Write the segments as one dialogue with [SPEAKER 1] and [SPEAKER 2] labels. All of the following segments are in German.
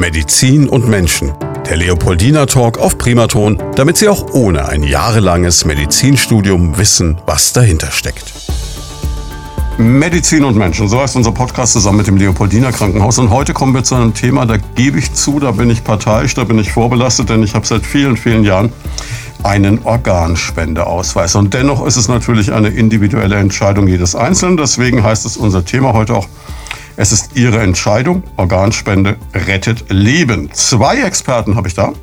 [SPEAKER 1] Medizin und Menschen. Der Leopoldina Talk auf Primaton, damit Sie auch ohne ein jahrelanges Medizinstudium wissen, was dahinter steckt. Medizin und Menschen, so heißt unser Podcast zusammen mit dem Leopoldina Krankenhaus. Und heute kommen wir zu einem Thema, da gebe ich zu, da bin ich parteiisch, da bin ich vorbelastet, denn ich habe seit vielen, vielen Jahren einen Organspendeausweis. Und dennoch ist es natürlich eine individuelle Entscheidung jedes Einzelnen. Deswegen heißt es unser Thema heute auch es ist Ihre Entscheidung. Organspende rettet Leben. Zwei Experten habe ich da.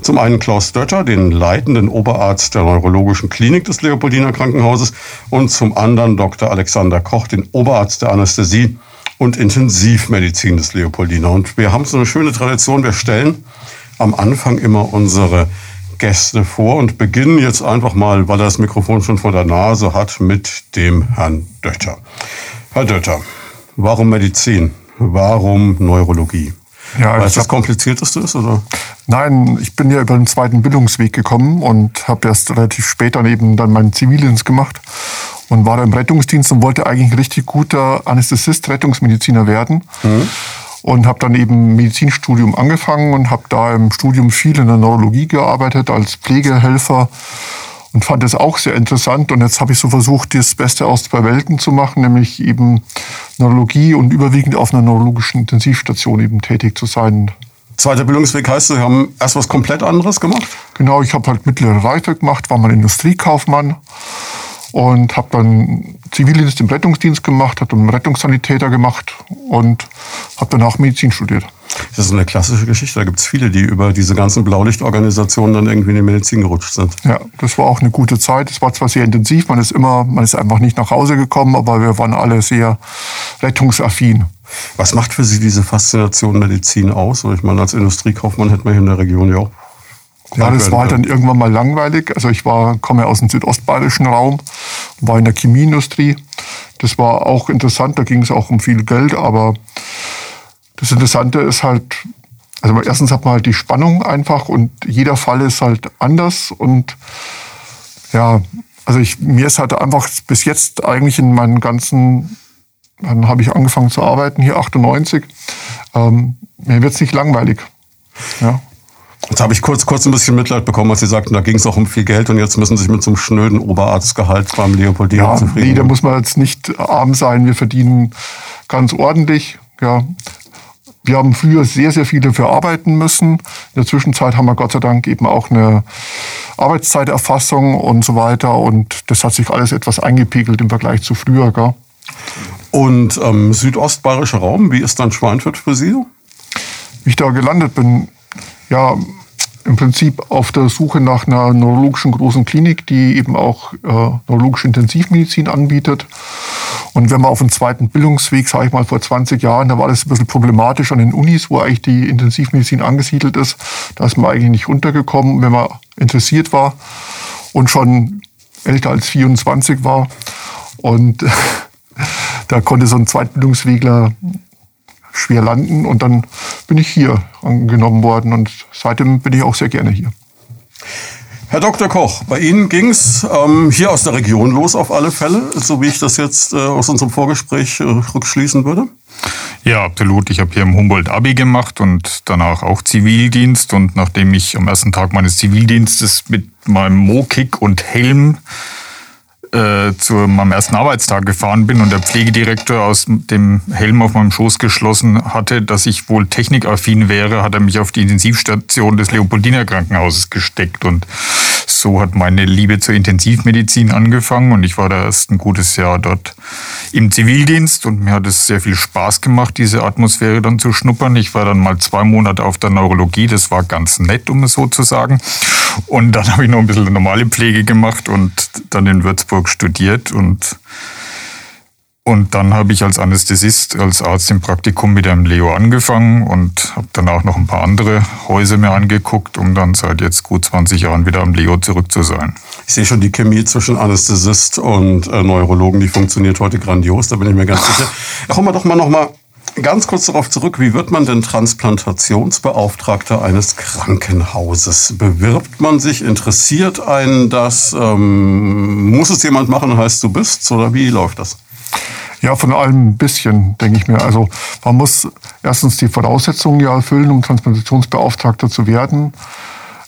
[SPEAKER 1] Zum einen Klaus Dötter, den leitenden Oberarzt der neurologischen Klinik des Leopoldiner Krankenhauses und zum anderen Dr. Alexander Koch, den Oberarzt der Anästhesie und Intensivmedizin des Leopoldiner. Und wir haben so eine schöne Tradition, wir stellen am Anfang immer unsere Gäste vor und beginnen jetzt einfach mal, weil er das Mikrofon schon vor der Nase hat, mit dem Herrn Dötter. Herr Dötter, Warum Medizin? Warum Neurologie? Ja, Weil es das Komplizierteste ist, oder?
[SPEAKER 2] Nein, ich bin ja über den zweiten Bildungsweg gekommen und habe erst relativ spät dann eben dann meinen Zivildienst gemacht und war da im Rettungsdienst und wollte eigentlich ein richtig guter Anästhesist, Rettungsmediziner werden. Mhm. Und habe dann eben Medizinstudium angefangen und habe da im Studium viel in der Neurologie gearbeitet als Pflegehelfer und fand es auch sehr interessant. Und jetzt habe ich so versucht, das Beste aus zwei Welten zu machen, nämlich eben Neurologie und überwiegend auf einer neurologischen Intensivstation eben tätig zu sein.
[SPEAKER 1] Zweiter Bildungsweg heißt, Sie haben erst was komplett anderes gemacht?
[SPEAKER 2] Genau, ich habe halt mittlere Reife gemacht, war mal Industriekaufmann und habe dann Zivildienst im Rettungsdienst gemacht, habe einen Rettungssanitäter gemacht und habe danach Medizin studiert.
[SPEAKER 1] Das ist eine klassische Geschichte. Da gibt es viele, die über diese ganzen Blaulichtorganisationen dann irgendwie in die Medizin gerutscht sind.
[SPEAKER 2] Ja, das war auch eine gute Zeit. Es war zwar sehr intensiv, man ist immer, man ist einfach nicht nach Hause gekommen, aber wir waren alle sehr rettungsaffin.
[SPEAKER 1] Was macht für Sie diese Faszination Medizin aus? Ich meine, als Industriekaufmann hätte man hier in der Region ja auch
[SPEAKER 2] ja, das war halt dann irgendwann mal langweilig. Also ich war, komme aus dem südostbayerischen Raum, war in der Chemieindustrie. Das war auch interessant, da ging es auch um viel Geld, aber das Interessante ist halt, also erstens hat man halt die Spannung einfach und jeder Fall ist halt anders und ja, also ich, mir ist halt einfach bis jetzt eigentlich in meinen ganzen, dann habe ich angefangen zu arbeiten, hier 98, ähm, mir wird es nicht langweilig. Ja.
[SPEAKER 1] Jetzt habe ich kurz, kurz ein bisschen Mitleid bekommen, als Sie sagten, da ging es auch um viel Geld und jetzt müssen Sie sich mit so einem schnöden Oberarztgehalt beim Leopoldina ja, zufrieden
[SPEAKER 2] Nee, da muss man jetzt nicht arm sein. Wir verdienen ganz ordentlich. Ja. Wir haben früher sehr, sehr viel dafür arbeiten müssen. In der Zwischenzeit haben wir Gott sei Dank eben auch eine Arbeitszeiterfassung und so weiter. Und das hat sich alles etwas eingepegelt im Vergleich zu früher. Gell?
[SPEAKER 1] Und ähm, südostbayerischer Raum, wie ist dann Schweinfurt für Sie?
[SPEAKER 2] Wie ich da gelandet bin, ja, im Prinzip auf der Suche nach einer neurologischen großen Klinik, die eben auch äh, neurologische Intensivmedizin anbietet. Und wenn man auf dem zweiten Bildungsweg, sage ich mal vor 20 Jahren, da war das ein bisschen problematisch an den Unis, wo eigentlich die Intensivmedizin angesiedelt ist. Da ist man eigentlich nicht untergekommen, wenn man interessiert war und schon älter als 24 war. Und da konnte so ein Zweitbildungswegler schwer landen. Und dann bin ich hier angenommen worden und seitdem bin ich auch sehr gerne hier.
[SPEAKER 1] Herr Dr. Koch, bei Ihnen ging es ähm, hier aus der Region los auf alle Fälle, so wie ich das jetzt äh, aus unserem Vorgespräch äh, rückschließen würde?
[SPEAKER 3] Ja, absolut. Ich habe hier im Humboldt Abi gemacht und danach auch Zivildienst. Und nachdem ich am ersten Tag meines Zivildienstes mit meinem Mokik und Helm äh, zu meinem ersten Arbeitstag gefahren bin und der Pflegedirektor aus dem Helm auf meinem Schoß geschlossen hatte, dass ich wohl technikaffin wäre, hat er mich auf die Intensivstation des Leopoldiner Krankenhauses gesteckt und so hat meine Liebe zur Intensivmedizin angefangen und ich war da erst ein gutes Jahr dort im Zivildienst und mir hat es sehr viel Spaß gemacht, diese Atmosphäre dann zu schnuppern. Ich war dann mal zwei Monate auf der Neurologie, das war ganz nett, um es so zu sagen. Und dann habe ich noch ein bisschen normale Pflege gemacht und dann in Würzburg studiert und und dann habe ich als Anästhesist, als Arzt im Praktikum mit einem Leo angefangen und habe danach noch ein paar andere Häuser mir angeguckt, um dann seit jetzt gut 20 Jahren wieder am Leo zurück zu sein.
[SPEAKER 1] Ich sehe schon die Chemie zwischen Anästhesist und äh, Neurologen, die funktioniert heute grandios, da bin ich mir ganz sicher. Kommen wir doch mal noch mal ganz kurz darauf zurück, wie wird man denn Transplantationsbeauftragter eines Krankenhauses? Bewirbt man sich, interessiert einen das? Ähm, muss es jemand machen, heißt du bist? Oder wie läuft das?
[SPEAKER 2] Ja, von allem ein bisschen, denke ich mir. Also man muss erstens die Voraussetzungen ja erfüllen, um Transplantationsbeauftragter zu werden.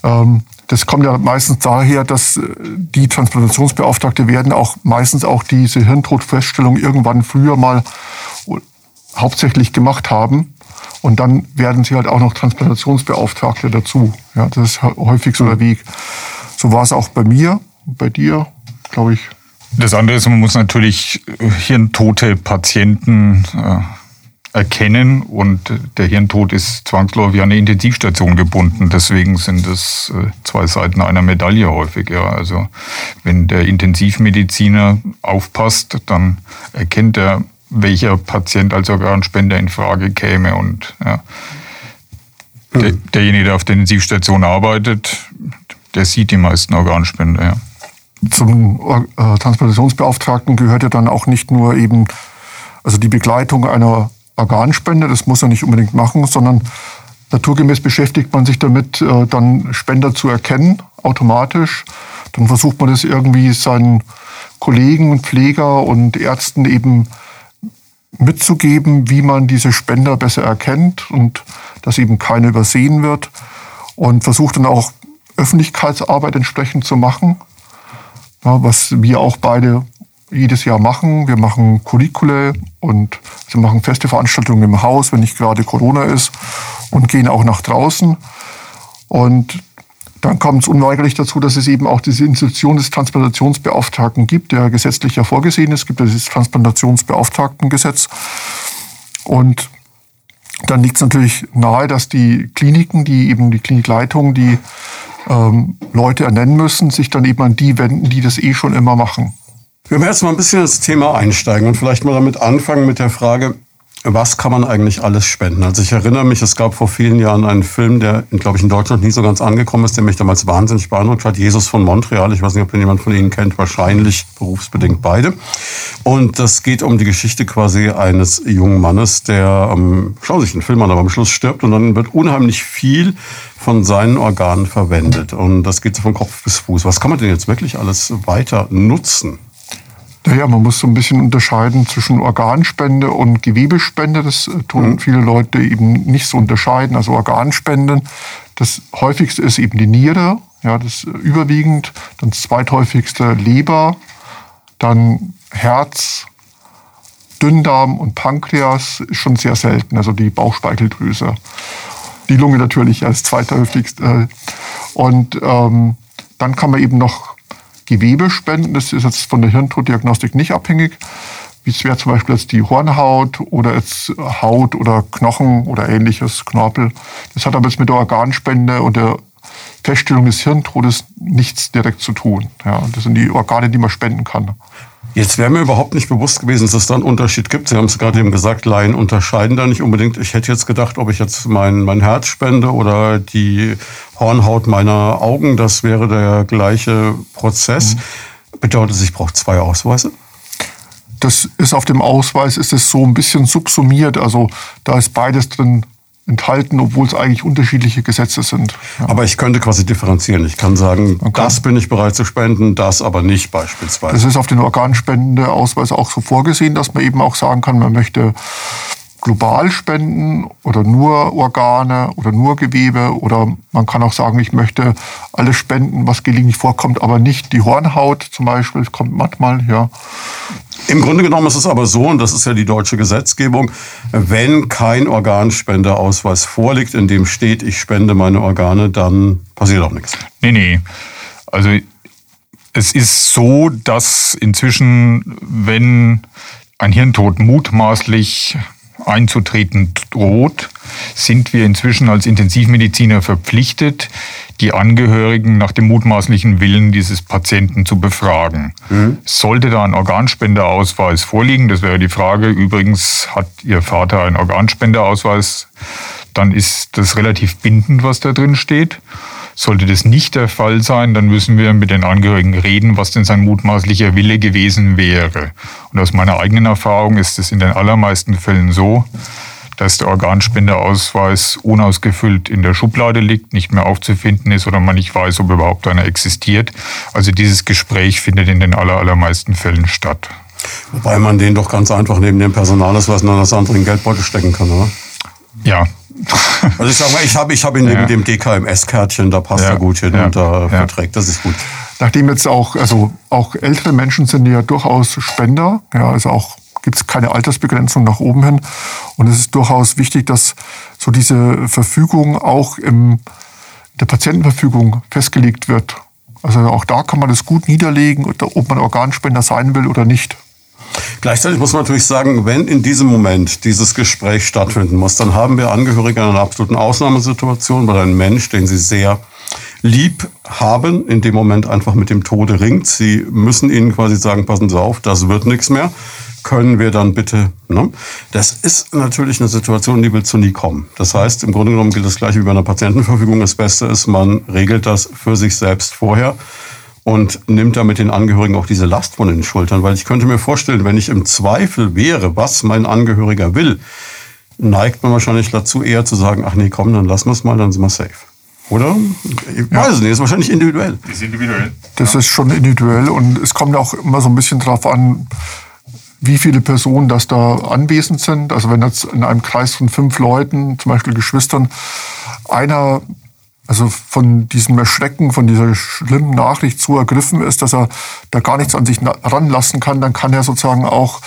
[SPEAKER 2] Ähm, das kommt ja meistens daher, dass die Transplantationsbeauftragte werden auch meistens auch diese Hirntodfeststellung irgendwann früher mal hauptsächlich gemacht haben. Und dann werden sie halt auch noch Transplantationsbeauftragte dazu. Ja, das ist häufig so der Weg. So war es auch bei mir, bei dir, glaube ich.
[SPEAKER 3] Das andere ist, man muss natürlich hirntote Patienten äh, erkennen und der Hirntod ist zwangsläufig an eine Intensivstation gebunden. Deswegen sind es äh, zwei Seiten einer Medaille häufig. Ja. Also wenn der Intensivmediziner aufpasst, dann erkennt er, welcher Patient als Organspender in Frage käme und ja. Der, hm. derjenige, der auf der Intensivstation arbeitet, der sieht die meisten Organspender. Ja
[SPEAKER 2] zum äh, Transplantationsbeauftragten gehört ja dann auch nicht nur eben also die Begleitung einer Organspende, das muss er nicht unbedingt machen, sondern naturgemäß beschäftigt man sich damit, äh, dann Spender zu erkennen, automatisch. Dann versucht man das irgendwie seinen Kollegen, Pfleger und Ärzten eben mitzugeben, wie man diese Spender besser erkennt und dass eben keine übersehen wird. Und versucht dann auch Öffentlichkeitsarbeit entsprechend zu machen ja, was wir auch beide jedes Jahr machen. Wir machen Curricula und wir machen feste Veranstaltungen im Haus, wenn nicht gerade Corona ist, und gehen auch nach draußen. Und dann kommt es unweigerlich dazu, dass es eben auch diese Institution des Transplantationsbeauftragten gibt, der gesetzlich ja vorgesehen ist. Es gibt das Transplantationsbeauftragtengesetz. Und dann liegt es natürlich nahe, dass die Kliniken, die eben die Klinikleitung, die ähm, Leute ernennen müssen, sich dann eben an die wenden, die das eh schon immer machen.
[SPEAKER 1] Wir werden jetzt mal ein bisschen ins Thema einsteigen und vielleicht mal damit anfangen mit der Frage, was kann man eigentlich alles spenden? Also ich erinnere mich, es gab vor vielen Jahren einen Film, der, glaube ich, in Deutschland nie so ganz angekommen ist, der mich damals wahnsinnig beeindruckt hat. Jesus von Montreal. Ich weiß nicht, ob den jemand von Ihnen kennt. Wahrscheinlich berufsbedingt beide. Und das geht um die Geschichte quasi eines jungen Mannes, der, ähm, schauen Sie sich den Film an, aber am Schluss stirbt und dann wird unheimlich viel von seinen Organen verwendet. Und das geht so von Kopf bis Fuß. Was kann man denn jetzt wirklich alles weiter nutzen?
[SPEAKER 2] Naja, man muss so ein bisschen unterscheiden zwischen Organspende und Gewebespende. Das äh, tun mhm. viele Leute eben nicht so unterscheiden. Also Organspenden, das häufigste ist eben die Niere, ja, das überwiegend. Dann das zweithäufigste Leber, dann Herz, Dünndarm und Pankreas ist schon sehr selten, also die Bauchspeicheldrüse. Die Lunge natürlich als zweithäufigste. Und ähm, dann kann man eben noch Gewebe spenden. Das ist jetzt von der Hirntoddiagnostik nicht abhängig. Wie es wäre zum Beispiel jetzt die Hornhaut oder jetzt Haut oder Knochen oder ähnliches, Knorpel. Das hat aber jetzt mit der Organspende und der Feststellung des Hirntodes nichts direkt zu tun. Ja, das sind die Organe, die man spenden kann.
[SPEAKER 1] Jetzt wäre mir überhaupt nicht bewusst gewesen, dass es da einen Unterschied gibt. Sie haben es gerade eben gesagt, Laien unterscheiden da nicht unbedingt. Ich hätte jetzt gedacht, ob ich jetzt mein, mein Herz spende oder die Hornhaut meiner Augen, das wäre der gleiche Prozess. Mhm. Bedeutet es, ich brauche zwei Ausweise?
[SPEAKER 2] Das ist auf dem Ausweis ist es so ein bisschen subsumiert. Also da ist beides drin enthalten, obwohl es eigentlich unterschiedliche Gesetze sind.
[SPEAKER 1] Ja. Aber ich könnte quasi differenzieren. Ich kann sagen, okay. das bin ich bereit zu spenden, das aber nicht beispielsweise.
[SPEAKER 2] Das ist auf den Organspendeausweis auch so vorgesehen, dass man eben auch sagen kann, man möchte global spenden oder nur Organe oder nur Gewebe oder man kann auch sagen, ich möchte alles spenden, was gelegentlich vorkommt, aber nicht die Hornhaut zum Beispiel, das kommt manchmal, ja.
[SPEAKER 1] Im Grunde genommen ist es aber so, und das ist ja die deutsche Gesetzgebung, wenn kein Organspendeausweis vorliegt, in dem steht, ich spende meine Organe, dann passiert auch nichts.
[SPEAKER 3] Nee, nee. Also es ist so, dass inzwischen, wenn ein Hirntod mutmaßlich einzutreten droht, sind wir inzwischen als Intensivmediziner verpflichtet, die Angehörigen nach dem mutmaßlichen Willen dieses Patienten zu befragen. Mhm. Sollte da ein Organspendeausweis vorliegen, das wäre die Frage, übrigens hat Ihr Vater einen Organspendeausweis, dann ist das relativ bindend, was da drin steht. Sollte das nicht der Fall sein, dann müssen wir mit den Angehörigen reden, was denn sein mutmaßlicher Wille gewesen wäre. Und aus meiner eigenen Erfahrung ist es in den allermeisten Fällen so, dass der Organspendeausweis unausgefüllt in der Schublade liegt, nicht mehr aufzufinden ist oder man nicht weiß, ob überhaupt einer existiert. Also dieses Gespräch findet in den allermeisten Fällen statt.
[SPEAKER 1] Wobei man den doch ganz einfach neben dem Personalausweis noch das andere in Geldbeutel stecken kann, oder?
[SPEAKER 3] Ja.
[SPEAKER 1] Also ich sag mal, ich habe ich hab ihn neben
[SPEAKER 3] Ja.
[SPEAKER 1] dem DKMS-Kärtchen, da passt
[SPEAKER 3] Ja.
[SPEAKER 1] er gut hin
[SPEAKER 3] Ja.
[SPEAKER 1] und da
[SPEAKER 3] Ja.
[SPEAKER 1] verträgt. Das ist gut.
[SPEAKER 2] Nachdem jetzt auch, also auch ältere Menschen sind ja durchaus Spender, ja, also auch gibt es keine Altersbegrenzung nach oben hin. Und es ist durchaus wichtig, dass so diese Verfügung auch im, in der Patientenverfügung festgelegt wird. Also auch da kann man das gut niederlegen, ob man Organspender sein will oder nicht.
[SPEAKER 1] Gleichzeitig muss man natürlich sagen, wenn in diesem Moment dieses Gespräch stattfinden muss, dann haben wir Angehörige in einer absoluten Ausnahmesituation, weil ein Mensch, den sie sehr lieb haben, in dem Moment einfach mit dem Tode ringt. Sie müssen ihnen quasi sagen, passen Sie auf, das wird nichts mehr. Können wir dann bitte, ne? Das ist natürlich eine Situation, die willst du nie kommen. Das heißt, im Grunde genommen gilt das gleiche wie bei einer Patientenverfügung. Das Beste ist, man regelt das für sich selbst vorher und nimmt damit den Angehörigen auch diese Last von den Schultern. Weil ich könnte mir vorstellen, wenn ich im Zweifel wäre, was mein Angehöriger will, neigt man wahrscheinlich dazu eher zu sagen, ach nee, komm, dann lassen wir es mal, dann sind wir safe. Oder? Ich weiß es nicht, ist wahrscheinlich individuell.
[SPEAKER 3] Das ist individuell.
[SPEAKER 2] Das ist schon individuell und es kommt auch immer so ein bisschen drauf an, wie viele Personen das da anwesend sind. Also wenn jetzt in einem Kreis von fünf Leuten, zum Beispiel Geschwistern, einer also von diesem Erschrecken, von dieser schlimmen Nachricht so ergriffen ist, dass er da gar nichts an sich ranlassen kann, dann kann er sozusagen auch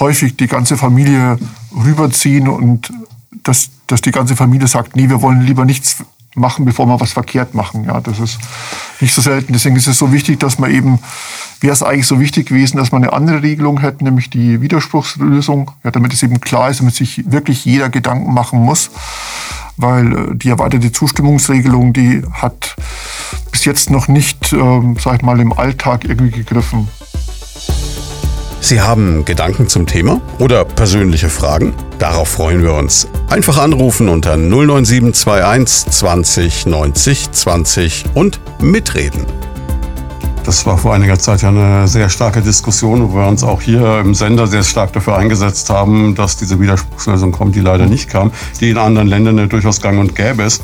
[SPEAKER 2] häufig die ganze Familie rüberziehen und dass, dass die ganze Familie sagt, nee, wir wollen lieber nichts machen, bevor wir was verkehrt machen. Ja, das ist nicht so selten. Deswegen ist es so wichtig, dass man eben, wäre es eigentlich so wichtig gewesen, dass man eine andere Regelung hätte, nämlich die Widerspruchslösung, ja, damit es eben klar ist, damit sich wirklich jeder Gedanken machen muss. Weil äh, die erweiterte Zustimmungsregelung, die hat bis jetzt noch nicht, ähm, sag ich mal, im Alltag irgendwie gegriffen.
[SPEAKER 1] Sie haben Gedanken zum Thema oder persönliche Fragen? Darauf freuen wir uns. Einfach anrufen unter 09721 20 90 20 und mitreden. Das war vor einiger Zeit ja eine sehr starke Diskussion, wo wir uns auch hier im Sender sehr stark dafür eingesetzt haben, dass diese Widerspruchslösung kommt, die leider nicht kam, die in anderen Ländern ja durchaus gang und gäbe ist.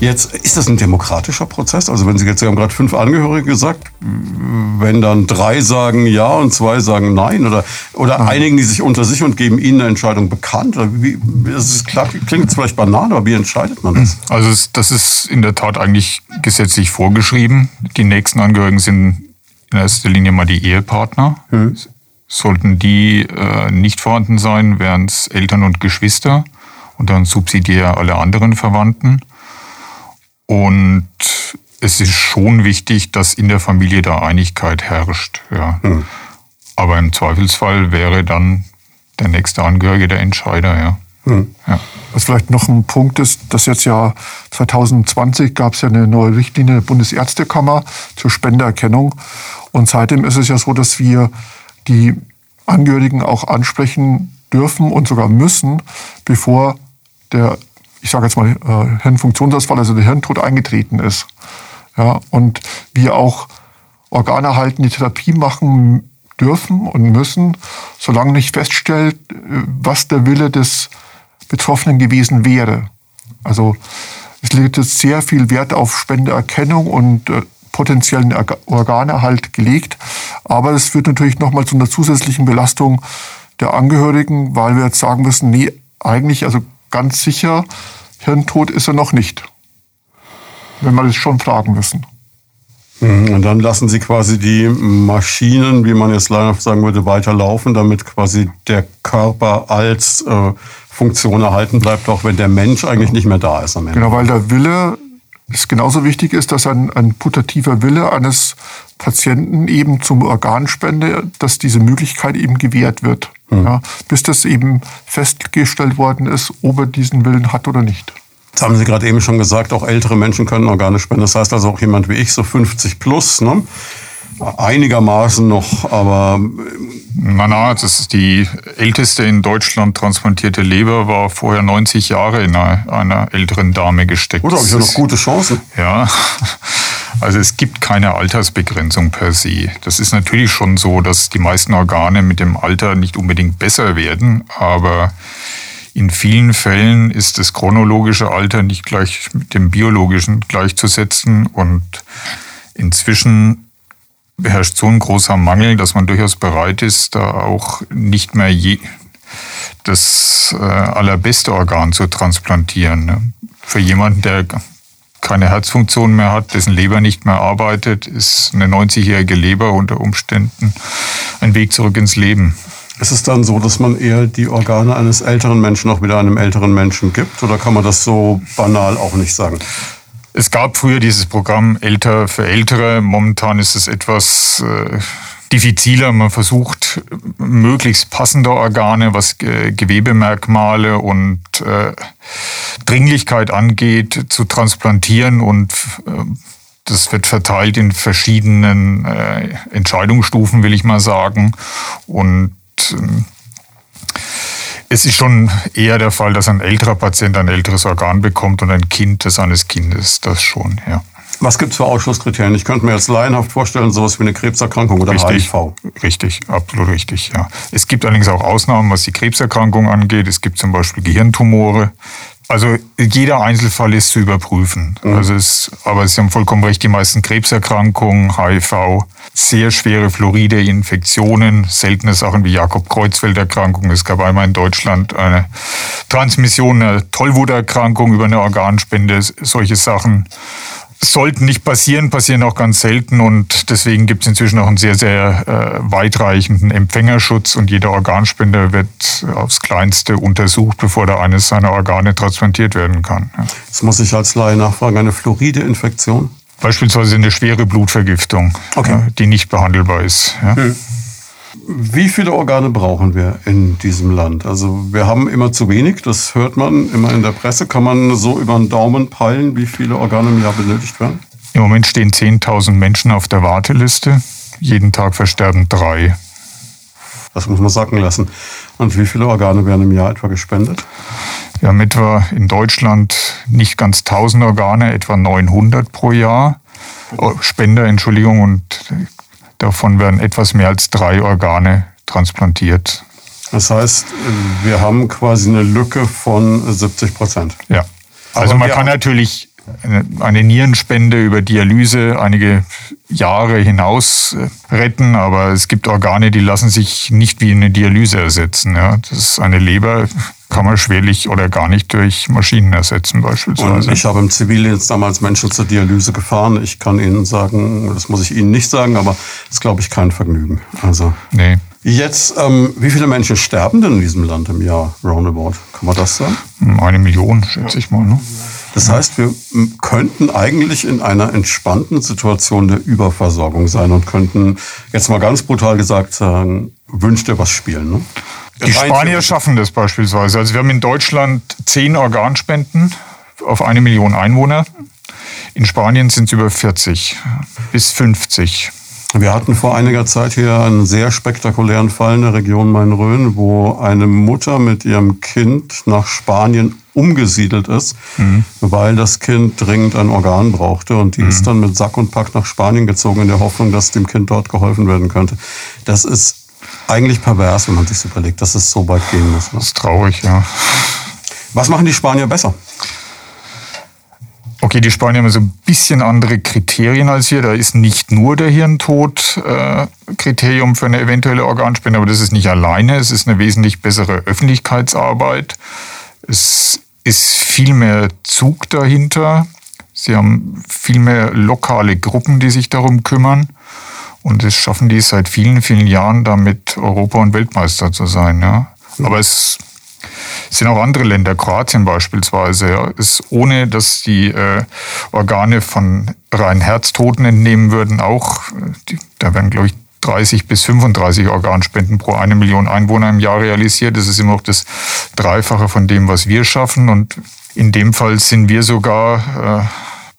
[SPEAKER 1] Jetzt ist das ein demokratischer Prozess. Also wenn Sie jetzt, Sie haben gerade fünf Angehörige gesagt, wenn dann drei sagen ja und zwei sagen nein oder, oder einigen die sich unter sich und geben Ihnen eine Entscheidung bekannt? Wie, das ist klingt vielleicht banal, aber wie entscheidet man das?
[SPEAKER 3] Also das ist in der Tat eigentlich gesetzlich vorgeschrieben. Die nächsten Angehörigen sind in erster Linie mal die Ehepartner. Sollten die äh, nicht vorhanden sein, wären es Eltern und Geschwister und dann subsidiär alle anderen Verwandten. Und es ist schon wichtig, dass in der Familie da Einigkeit herrscht. Ja. Aber im Zweifelsfall wäre dann der nächste Angehörige der Entscheider. Ja. Ja.
[SPEAKER 2] Was vielleicht noch ein Punkt ist, dass jetzt ja 2020 gab es ja eine neue Richtlinie der Bundesärztekammer zur Spendererkennung. Und seitdem ist es ja so, dass wir die Angehörigen auch ansprechen dürfen und sogar müssen, bevor der, ich sage jetzt mal, äh, Hirnfunktionsausfall, also der Hirntod eingetreten ist. Ja, und wir auch organerhaltende Therapie machen dürfen und müssen, solange nicht feststellt, äh, was der Wille des Betroffenen gewesen wäre. Also es liegt jetzt sehr viel Wert auf Spendeerkennung und äh, potenziellen Orga- Organerhalt gelegt. Aber es führt natürlich nochmal zu einer zusätzlichen Belastung der Angehörigen, weil wir jetzt sagen müssen, nee, eigentlich, also ganz sicher, Hirntod ist er noch nicht. Wenn wir das schon fragen müssen.
[SPEAKER 1] Mhm, Und dann lassen Sie quasi die Maschinen, wie man jetzt leider sagen würde, weiterlaufen, damit quasi der Körper als äh, Funktion erhalten bleibt, auch wenn der Mensch eigentlich nicht mehr da ist am Ende.
[SPEAKER 2] Genau, weil der Wille es genauso wichtig ist, dass ein, ein putativer Wille eines Patienten eben zum Organspende, dass diese Möglichkeit eben gewährt wird. Ja, bis das eben festgestellt worden ist, ob er diesen Willen hat oder nicht.
[SPEAKER 1] Das haben Sie gerade eben schon gesagt, auch ältere Menschen können Organe spenden. Das heißt also auch jemand wie ich, so 50 plus, ne? Einigermaßen noch, aber
[SPEAKER 3] Na, na, das ist die älteste in Deutschland transplantierte Leber war vorher 90 Jahre in einer, einer älteren Dame gesteckt.
[SPEAKER 1] gut, habe ich ja noch gute Chancen.
[SPEAKER 3] Ja, also es gibt keine Altersbegrenzung per se. Das ist natürlich schon so, dass die meisten Organe mit dem Alter nicht unbedingt besser werden, aber in vielen Fällen ist das chronologische Alter nicht gleich mit dem biologischen gleichzusetzen und inzwischen herrscht so ein großer Mangel, dass man durchaus bereit ist, da auch nicht mehr je, das äh, allerbeste Organ zu transplantieren. Ne? Für jemanden, der keine Herzfunktion mehr hat, dessen Leber nicht mehr arbeitet, ist eine 90-jährige Leber unter Umständen ein Weg zurück ins Leben.
[SPEAKER 1] Ist es dann so, dass man eher die Organe eines älteren Menschen auch wieder einem älteren Menschen gibt? Oder kann man das so banal auch nicht sagen?
[SPEAKER 3] Es gab früher dieses Programm Älter für Ältere. Momentan ist es etwas äh, diffiziler. Man versucht möglichst passende Organe, was Gewebemerkmale und äh, Dringlichkeit angeht, zu transplantieren und äh, das wird verteilt in verschiedenen äh, Entscheidungsstufen, will ich mal sagen. Und ähm, es ist schon eher der Fall, dass ein älterer Patient ein älteres Organ bekommt und ein Kind des eines Kindes, das schon, ja.
[SPEAKER 1] Was gibt es für Ausschlusskriterien? Ich könnte mir jetzt laienhaft vorstellen, sowas wie eine Krebserkrankung oder
[SPEAKER 3] richtig,
[SPEAKER 1] HIV.
[SPEAKER 3] Richtig, absolut richtig, ja. Es gibt allerdings auch Ausnahmen, was die Krebserkrankung angeht. Es gibt zum Beispiel Gehirntumore. Also jeder Einzelfall ist zu überprüfen. Mhm. Also es, aber Sie haben vollkommen recht, die meisten Krebserkrankungen, HIV, sehr schwere Fluoride, Infektionen, seltene Sachen wie Jakob-Kreuzfeld-Erkrankung. Es gab einmal in Deutschland eine Transmission einer Tollwuterkrankung über eine Organspende, solche Sachen sollten nicht passieren, passieren auch ganz selten und deswegen gibt es inzwischen auch einen sehr, sehr äh, weitreichenden Empfängerschutz und jeder Organspender wird aufs Kleinste untersucht, bevor da eines seiner Organe transplantiert werden kann.
[SPEAKER 1] Ja. Jetzt muss ich als Laie nachfragen, eine Fluoride-Infektion?
[SPEAKER 3] Beispielsweise eine schwere Blutvergiftung, okay. äh, die nicht behandelbar ist. Ja. Hm.
[SPEAKER 1] Wie viele Organe brauchen wir in diesem Land? Also wir haben immer zu wenig, das hört man immer in der Presse. Kann man so über den Daumen peilen, wie viele Organe im Jahr benötigt werden?
[SPEAKER 3] Im Moment stehen 10.000 Menschen auf der Warteliste. Jeden Tag versterben drei.
[SPEAKER 1] Das muss man sacken lassen. Und wie viele Organe werden im Jahr etwa gespendet?
[SPEAKER 3] Wir haben etwa in Deutschland nicht ganz 1000 Organe, etwa 900 pro Jahr. Oh, Spender, Entschuldigung, und Davon werden etwas mehr als drei Organe transplantiert.
[SPEAKER 1] Das heißt, wir haben quasi eine Lücke von 70 Prozent.
[SPEAKER 3] Ja. Also man kann natürlich eine Nierenspende über Dialyse einige Jahre hinaus äh, retten, aber es gibt Organe, die lassen sich nicht wie eine Dialyse ersetzen. Ja. Das ist eine Leber, kann man schwerlich oder gar nicht durch Maschinen ersetzen beispielsweise.
[SPEAKER 1] Und ich habe im Zivildienst damals Menschen zur Dialyse gefahren. Ich kann Ihnen sagen, das muss ich Ihnen nicht sagen, aber das ist, glaube ich, kein Vergnügen. Also nee. Jetzt, ähm, wie viele Menschen sterben denn in diesem Land im Jahr, roundabout? Kann man das sagen?
[SPEAKER 3] Eine Million, schätze ich mal. Ne?
[SPEAKER 1] Das heißt, wir könnten eigentlich in einer entspannten Situation der Überversorgung sein und könnten jetzt mal ganz brutal gesagt sagen, wünscht ihr was spielen. Ne?
[SPEAKER 3] Die Spanier schaffen das beispielsweise. Also wir haben in Deutschland zehn Organspenden auf eine Million Einwohner. In Spanien sind es über 40 bis 50.
[SPEAKER 1] Wir hatten vor einiger Zeit hier einen sehr spektakulären Fall in der Region Main-Rhön, wo eine Mutter mit ihrem Kind nach Spanien umgesiedelt ist, mhm. weil das Kind dringend ein Organ brauchte. Und die mhm. ist dann mit Sack und Pack nach Spanien gezogen in der Hoffnung, dass dem Kind dort geholfen werden könnte. Das ist eigentlich pervers, wenn man sich überlegt, dass es so weit gehen muss.
[SPEAKER 3] Ne? Das ist traurig, ja.
[SPEAKER 1] Was machen die Spanier besser?
[SPEAKER 3] Okay, die Spanier haben so ein bisschen andere Kriterien als wir. Da ist nicht nur der Hirntod äh, Kriterium für eine eventuelle Organspende, aber das ist nicht alleine. Es ist eine wesentlich bessere Öffentlichkeitsarbeit. Es ist viel mehr Zug dahinter. Sie haben viel mehr lokale Gruppen, die sich darum kümmern. Und es schaffen die seit vielen, vielen Jahren damit, Europa- und Weltmeister zu sein. Ja. Aber es sind auch andere Länder, Kroatien beispielsweise, ja, ist ohne dass die äh, Organe von rein Herztoten entnehmen würden, auch, die, da werden, glaube ich, 30 bis 35 Organspenden pro eine Million Einwohner im Jahr realisiert. Das ist immer noch das Dreifache von dem, was wir schaffen. Und in dem Fall sind wir sogar äh,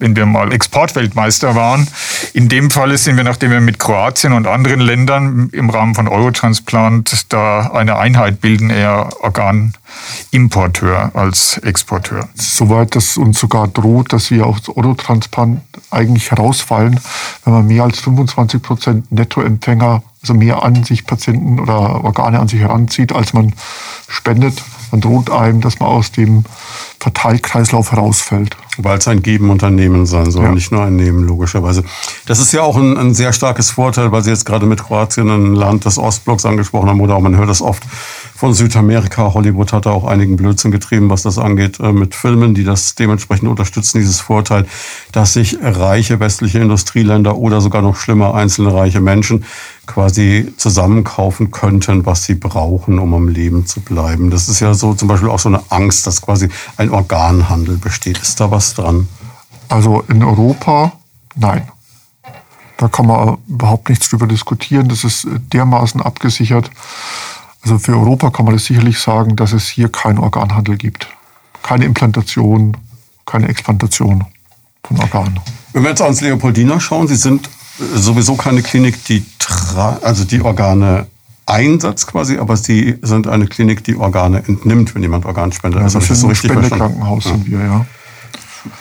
[SPEAKER 3] wenn wir mal Exportweltmeister waren. In dem Fall sind wir, nachdem wir mit Kroatien und anderen Ländern im Rahmen von Eurotransplant da eine Einheit bilden, eher Organimporteur als Exporteur.
[SPEAKER 2] Soweit das uns sogar droht, dass wir aus Eurotransplant eigentlich herausfallen, wenn man mehr als 25 Prozent Nettoempfänger, also mehr an sich Patienten oder Organe an sich heranzieht, als man spendet dann droht einem, dass man aus dem Verteilkreislauf herausfällt.
[SPEAKER 1] Weil es ein Geben Unternehmen sein soll, ja. nicht nur ein Nehmen, logischerweise. Das ist ja auch ein, ein, sehr starkes Vorteil, weil Sie jetzt gerade mit Kroatien ein Land des Ostblocks angesprochen haben, oder auch man hört das oft von Südamerika. Hollywood hat da auch einigen Blödsinn getrieben, was das angeht, äh, mit Filmen, die das dementsprechend unterstützen, dieses Vorteil, dass sich reiche westliche Industrieländer oder sogar noch schlimmer einzelne reiche Menschen quasi zusammenkaufen könnten, was sie brauchen, um am Leben zu bleiben. Das ist ja so zum Beispiel auch so eine Angst, dass quasi ein Organhandel besteht. Ist da was dran?
[SPEAKER 2] Also in Europa, nein. Da kann man überhaupt nichts drüber diskutieren. Das ist dermaßen abgesichert. Also für Europa kann man das sicherlich sagen, dass es hier keinen Organhandel gibt. Keine Implantation, keine Explantation von Organen.
[SPEAKER 1] Wenn wir jetzt ans Leopoldina schauen, Sie sind sowieso keine Klinik, die, also die Organe einsetzt quasi, aber Sie sind eine Klinik, die Organe entnimmt, wenn jemand Organspender
[SPEAKER 2] ja, ist. Das ist so ein Spendekrankenhaus sind wir, ja.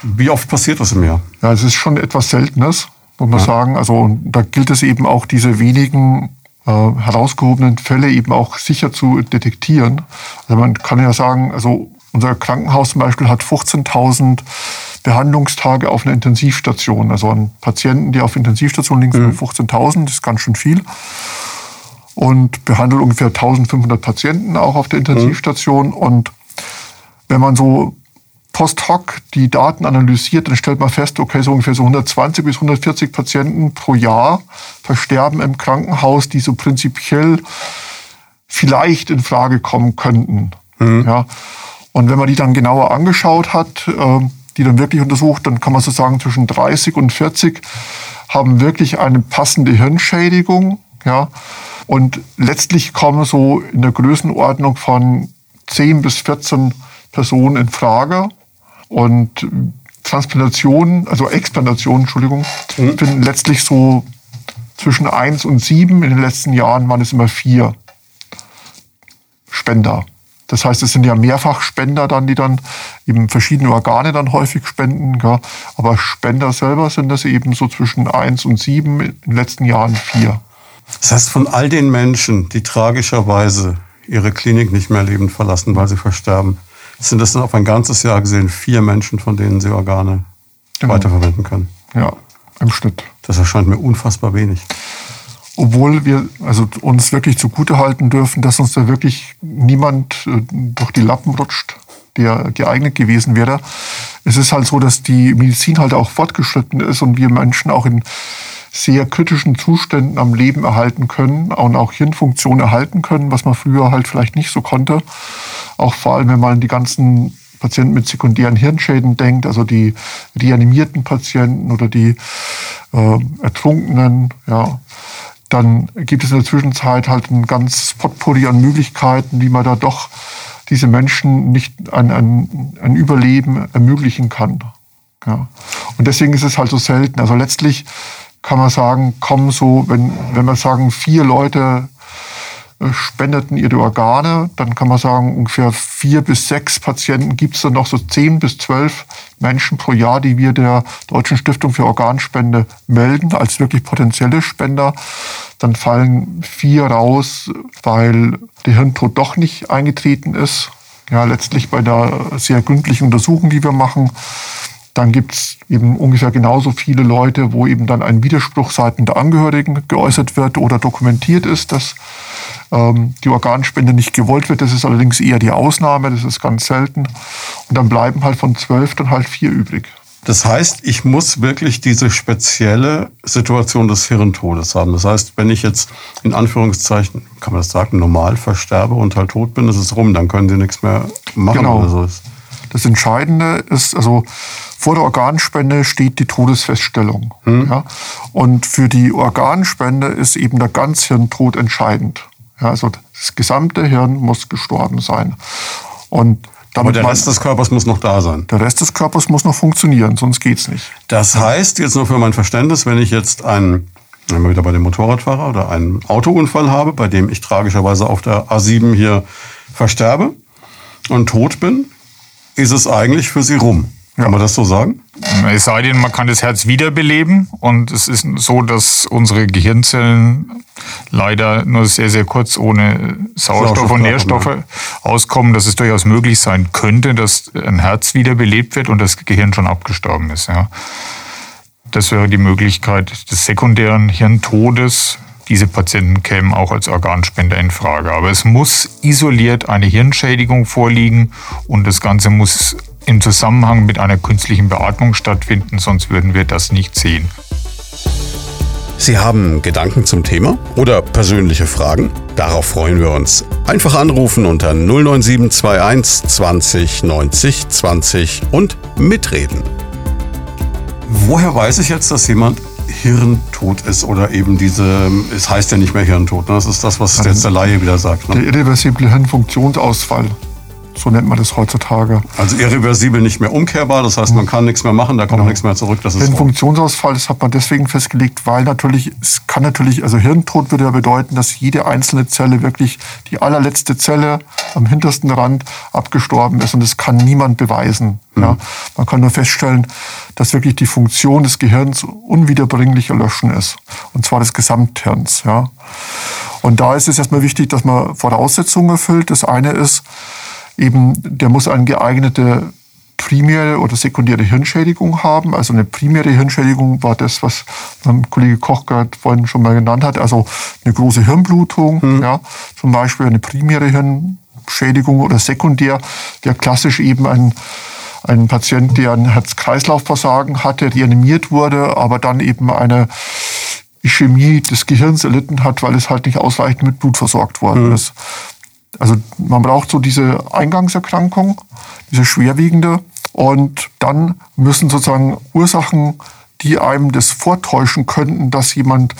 [SPEAKER 1] Wie oft passiert das im Jahr?
[SPEAKER 2] Ja, es ist schon etwas Seltenes, muss man ja. sagen. Also da gilt es eben auch, diese wenigen äh, herausgehobenen Fälle eben auch sicher zu detektieren. Also man kann ja sagen, also unser Krankenhaus zum Beispiel hat 15.000 Behandlungstage auf einer Intensivstation. Also an Patienten, die auf Intensivstation liegen, sind mhm. 15.000, das ist ganz schön viel. Und behandelt ungefähr 1500 Patienten auch auf der Intensivstation. Mhm. Und wenn man so post hoc die Daten analysiert, dann stellt man fest, okay, so ungefähr so 120 bis 140 Patienten pro Jahr versterben im Krankenhaus, die so prinzipiell vielleicht in Frage kommen könnten. Mhm. Ja. Und wenn man die dann genauer angeschaut hat, äh, die dann wirklich untersucht, dann kann man so sagen, zwischen 30 und 40 haben wirklich eine passende Hirnschädigung. Ja. Und letztlich kommen so in der Größenordnung von 10 bis 14 Personen in Frage. Und Transplantationen, also Explantationen, Entschuldigung, mhm. finden letztlich so zwischen 1 und 7. In den letzten Jahren waren es immer vier Spender. Das heißt, es sind ja Mehrfachspender dann, die dann eben verschiedene Organe dann häufig spenden. Ja. Aber Spender selber sind das eben so zwischen eins und sieben, in den letzten Jahren vier.
[SPEAKER 1] Das heißt, von all den Menschen, die tragischerweise ihre Klinik nicht mehr lebend verlassen, weil sie versterben, sind das dann auf ein ganzes Jahr gesehen vier Menschen, von denen sie Organe genau. weiterverwenden können.
[SPEAKER 2] Ja, im Schnitt.
[SPEAKER 1] Das erscheint mir unfassbar wenig
[SPEAKER 2] obwohl wir also uns wirklich zugute halten dürfen, dass uns da wirklich niemand äh, durch die Lappen rutscht, der geeignet gewesen wäre. Es ist halt so, dass die Medizin halt auch fortgeschritten ist und wir Menschen auch in sehr kritischen Zuständen am Leben erhalten können und auch Hirnfunktion erhalten können, was man früher halt vielleicht nicht so konnte. Auch vor allem, wenn man an die ganzen Patienten mit sekundären Hirnschäden denkt, also die reanimierten Patienten oder die äh, Ertrunkenen, ja, dann gibt es in der Zwischenzeit halt ein ganz Potpourri an Möglichkeiten, wie man da doch diese Menschen nicht ein, ein, ein Überleben ermöglichen kann. Ja. Und deswegen ist es halt so selten. Also letztlich kann man sagen, kommen so, wenn, wenn wir sagen, vier Leute spendeten ihre Organe. Dann kann man sagen, ungefähr vier bis sechs Patienten gibt es dann noch so zehn bis zwölf Menschen pro Jahr, die wir der Deutschen Stiftung für Organspende melden als wirklich potenzielle Spender. Dann fallen vier raus, weil der Hirntod doch nicht eingetreten ist. Ja, letztlich bei der sehr gründlichen Untersuchung, die wir machen. Dann gibt es eben ungefähr genauso viele Leute, wo eben dann ein Widerspruch seitens der Angehörigen geäußert wird oder dokumentiert ist, dass ähm, die Organspende nicht gewollt wird. Das ist allerdings eher die Ausnahme, das ist ganz selten. Und dann bleiben halt von zwölf dann halt vier übrig.
[SPEAKER 1] Das heißt, ich muss wirklich diese spezielle Situation des Hirntodes haben. Das heißt, wenn ich jetzt in Anführungszeichen, kann man das sagen, normal versterbe und halt tot bin, ist es rum, dann können sie nichts mehr machen
[SPEAKER 2] genau. oder so. Das Entscheidende ist, also vor der Organspende steht die Todesfeststellung. Hm. Ja? Und für die Organspende ist eben der Ganzhirntod entscheidend. Ja, also das gesamte Hirn muss gestorben sein. Und
[SPEAKER 1] aber der Rest des Körpers muss noch da sein.
[SPEAKER 2] Der Rest des Körpers muss noch funktionieren, sonst geht's nicht.
[SPEAKER 1] Das heißt, jetzt nur für mein Verständnis, wenn ich jetzt einen, wenn wir wieder bei dem Motorradfahrer oder einen Autounfall habe, bei dem ich tragischerweise auf der A7 hier versterbe und tot bin, ist es eigentlich für Sie rum. Kann ja. man das so sagen?
[SPEAKER 3] Es sei denn, man kann das Herz wiederbeleben und es ist so, dass unsere Gehirnzellen leider nur sehr, sehr kurz ohne Sauerstoff, Sauerstoff und Nährstoffe ja. auskommen, dass es durchaus möglich sein könnte, dass ein Herz wiederbelebt wird und das Gehirn schon abgestorben ist. Ja. Das wäre die Möglichkeit des sekundären Hirntodes. Diese Patienten kämen auch als Organspender in Frage. Aber es muss isoliert eine Hirnschädigung vorliegen und das Ganze muss im Zusammenhang mit einer künstlichen Beatmung stattfinden, sonst würden wir das nicht sehen.
[SPEAKER 1] Sie haben Gedanken zum Thema oder persönliche Fragen? Darauf freuen wir uns. Einfach anrufen unter 09721 20 90 20 und mitreden. Woher weiß ich jetzt, dass jemand hirntot ist oder eben diese, es heißt ja nicht mehr Hirntod, ne? das ist das, was jetzt der Laie wieder sagt.
[SPEAKER 2] Ne? Der irreversible Hirnfunktionsausfall. So nennt man das heutzutage.
[SPEAKER 1] Also irreversibel nicht mehr umkehrbar, das heißt, man kann nichts mehr machen, da kommt genau. nichts mehr zurück.
[SPEAKER 2] Das ist Den Funktionsausfall, das hat man deswegen festgelegt, weil natürlich, es kann natürlich, also Hirntod würde ja bedeuten, dass jede einzelne Zelle wirklich die allerletzte Zelle am hintersten Rand abgestorben ist und das kann niemand beweisen. Mhm. Ja. Man kann nur feststellen, dass wirklich die Funktion des Gehirns unwiederbringlich erlöschen ist. Und zwar des Gesamthirns. Ja. Und da ist es erstmal wichtig, dass man Voraussetzungen erfüllt. Das eine ist, eben, der muss eine geeignete primäre oder sekundäre Hirnschädigung haben. Also eine primäre Hirnschädigung war das, was mein Kollege Koch gerade vorhin schon mal genannt hat. Also eine große Hirnblutung, mhm. ja, zum Beispiel eine primäre Hirnschädigung oder sekundär, der klassisch eben ein ein Patient, der ein Herz-Kreislauf-Versagen hatte, reanimiert wurde, aber dann eben eine Ischämie des Gehirns erlitten hat, weil es halt nicht ausreichend mit Blut versorgt worden mhm. ist. Also man braucht so diese Eingangserkrankung, diese schwerwiegende. Und dann müssen sozusagen Ursachen, die einem das vortäuschen könnten, dass jemand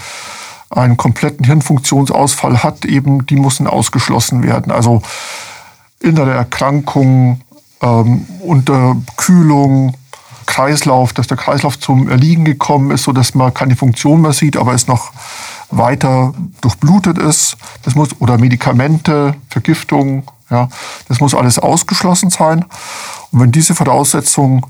[SPEAKER 2] einen kompletten Hirnfunktionsausfall hat, eben die müssen ausgeschlossen werden. Also innere Erkrankungen, ähm, Unterkühlung, Kreislauf, dass der Kreislauf zum Erliegen gekommen ist, so dass man keine Funktion mehr sieht, aber es noch weiter durchblutet ist. Das muss, oder Medikamente, Vergiftung, ja, das muss alles ausgeschlossen sein. Und wenn diese Voraussetzungen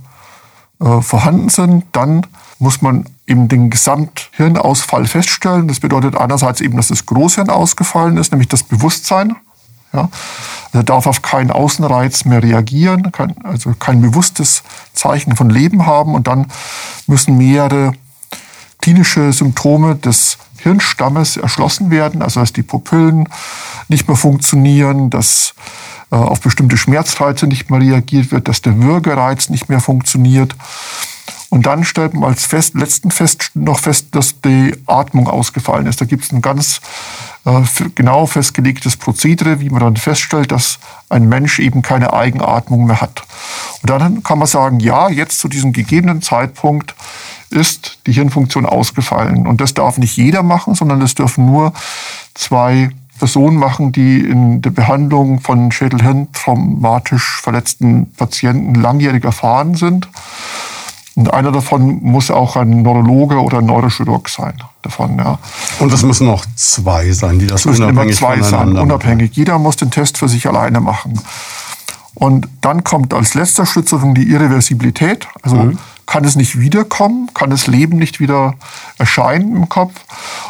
[SPEAKER 2] äh, vorhanden sind, dann muss man eben den Gesamthirnausfall feststellen. Das bedeutet einerseits eben, dass das Großhirn ausgefallen ist, nämlich das Bewusstsein. Ja. Er darf auf keinen Außenreiz mehr reagieren, kann also kein bewusstes Zeichen von Leben haben. Und dann müssen mehrere klinische Symptome des Hirnstammes erschlossen werden, also dass die Pupillen nicht mehr funktionieren, dass äh, auf bestimmte Schmerzreize nicht mehr reagiert wird, dass der Würgereiz nicht mehr funktioniert. Und dann stellt man als fest, letzten fest noch fest, dass die Atmung ausgefallen ist. Da gibt es ein ganz äh, genau festgelegtes Prozedere, wie man dann feststellt, dass ein Mensch eben keine Eigenatmung mehr hat. Und dann kann man sagen, ja, jetzt zu diesem gegebenen Zeitpunkt ist die Hirnfunktion ausgefallen. Und das darf nicht jeder machen, sondern das dürfen nur zwei Personen machen, die in der Behandlung von Schädelhirn-traumatisch verletzten Patienten langjährig erfahren sind. Und einer davon muss auch ein Neurologe oder ein Neurochirurg sein. Davon, ja.
[SPEAKER 1] Und es müssen noch zwei sein, die das
[SPEAKER 2] es müssen immer zwei sein, unabhängig. Jeder muss den Test für sich alleine machen. Und dann kommt als letzter sozusagen die Irreversibilität. Also mhm kann es nicht wiederkommen, kann das Leben nicht wieder erscheinen im Kopf.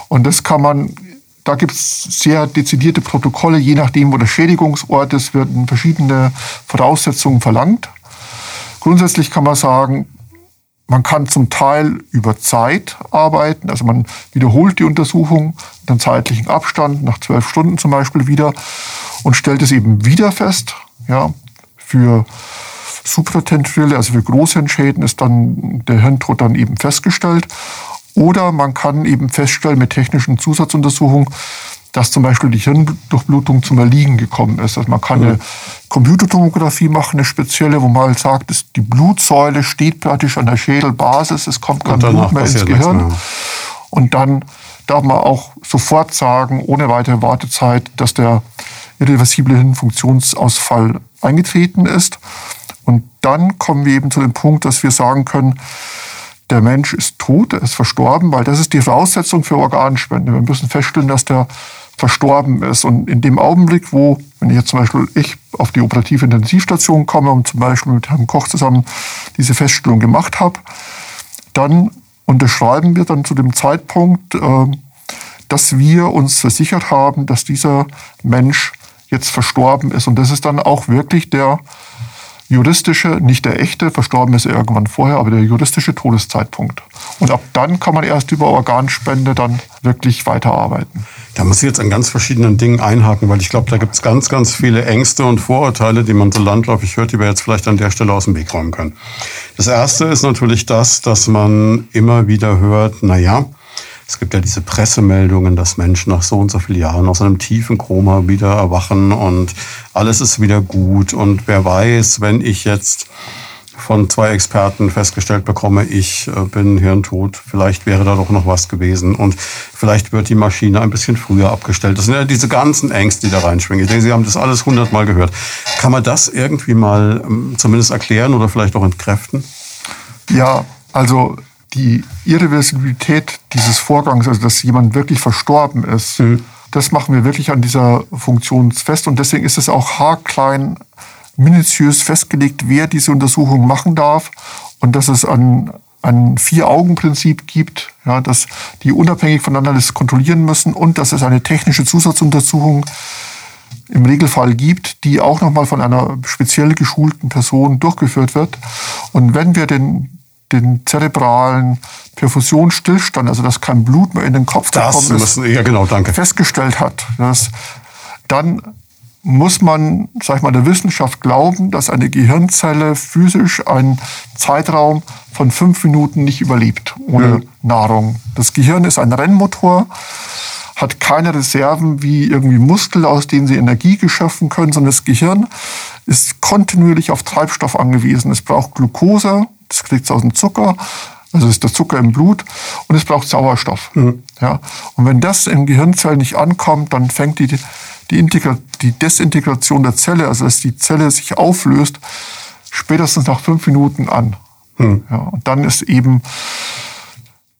[SPEAKER 2] Und das kann man, da gibt es sehr dezidierte Protokolle, je nachdem, wo der Schädigungsort ist, werden verschiedene Voraussetzungen verlangt. Grundsätzlich kann man sagen, man kann zum Teil über Zeit arbeiten, also man wiederholt die Untersuchung mit einem zeitlichen Abstand, nach zwölf Stunden zum Beispiel wieder, und stellt es eben wieder fest. Ja, für supratentorielle, also für Großhirnschäden ist dann der Hirntod dann eben festgestellt. Oder man kann eben feststellen mit technischen Zusatzuntersuchungen, dass zum Beispiel die Hirndurchblutung zum Erliegen gekommen ist. Also man kann eine Computertomographie machen, eine spezielle, wo man halt sagt, dass die Blutsäule steht praktisch an der Schädelbasis, es kommt kein Blut mehr ins Gehirn. Mehr. Und dann darf man auch sofort sagen, ohne weitere Wartezeit, dass der irreversible Hirnfunktionsausfall eingetreten ist. Und dann kommen wir eben zu dem Punkt, dass wir sagen können, der Mensch ist tot, er ist verstorben, weil das ist die Voraussetzung für Organspende. Wir müssen feststellen, dass der verstorben ist. Und in dem Augenblick, wo, wenn ich jetzt zum Beispiel ich auf die operative Intensivstation komme und zum Beispiel mit Herrn Koch zusammen diese Feststellung gemacht habe, dann unterschreiben wir dann zu dem Zeitpunkt, äh, dass wir uns versichert haben, dass dieser Mensch jetzt verstorben ist. Und das ist dann auch wirklich der juristische, nicht der echte, verstorben ist er irgendwann vorher, aber der juristische Todeszeitpunkt. Und ab dann kann man erst über Organspende dann wirklich weiterarbeiten.
[SPEAKER 1] Da muss ich jetzt an ganz verschiedenen Dingen einhaken, weil ich glaube, da gibt es ganz, ganz viele Ängste und Vorurteile, die man so landläufig hört, die wir jetzt vielleicht an der Stelle aus dem Weg räumen können. Das erste ist natürlich das, dass man immer wieder hört, na ja, es gibt ja diese Pressemeldungen, dass Menschen nach so und so vielen Jahren aus einem tiefen Koma wieder erwachen und alles ist wieder gut. Und wer weiß, wenn ich jetzt von zwei Experten festgestellt bekomme, ich äh, bin hirntot, vielleicht wäre da doch noch was gewesen und vielleicht wird die Maschine ein bisschen früher abgestellt. Das sind ja diese ganzen Ängste, die da reinschwingen. Ich denke, Sie haben das alles hundertmal gehört. Kann man das irgendwie mal ähm, zumindest erklären oder vielleicht auch entkräften?
[SPEAKER 2] Ja, also die Irreversibilität dieses Vorgangs, also dass jemand wirklich verstorben ist, mhm. das machen wir wirklich an dieser Funktion fest. Und deswegen ist es auch haarklein, minutiös festgelegt, wer diese Untersuchung machen darf und dass es ein, ein Vier-Augen-Prinzip gibt, ja, dass die unabhängig voneinander das kontrollieren müssen und dass es eine technische Zusatzuntersuchung im Regelfall gibt, die auch nochmal von einer speziell geschulten Person durchgeführt wird. Und wenn wir den den zerebralen Perfusionsstillstand, also dass kein Blut mehr in den Kopf
[SPEAKER 1] das gekommen ist,
[SPEAKER 2] ja, genau, danke. festgestellt hat, dass dann muss man, sag ich mal, der Wissenschaft glauben, dass eine Gehirnzelle physisch einen Zeitraum von fünf Minuten nicht überlebt ohne mhm. Nahrung. Das Gehirn ist ein Rennmotor, hat keine Reserven wie irgendwie Muskel, aus denen sie Energie geschöpfen können, sondern das Gehirn ist kontinuierlich auf Treibstoff angewiesen. Es braucht Glucose, das kriegt es aus dem Zucker, also ist der Zucker im Blut und es braucht Sauerstoff. Mhm. Ja. Und wenn das in Gehirnzellen nicht ankommt, dann fängt die, die, Integra die Desintegration der Zelle, also dass die Zelle sich auflöst, spätestens nach fünf Minuten an. Mhm. Ja, und dann ist eben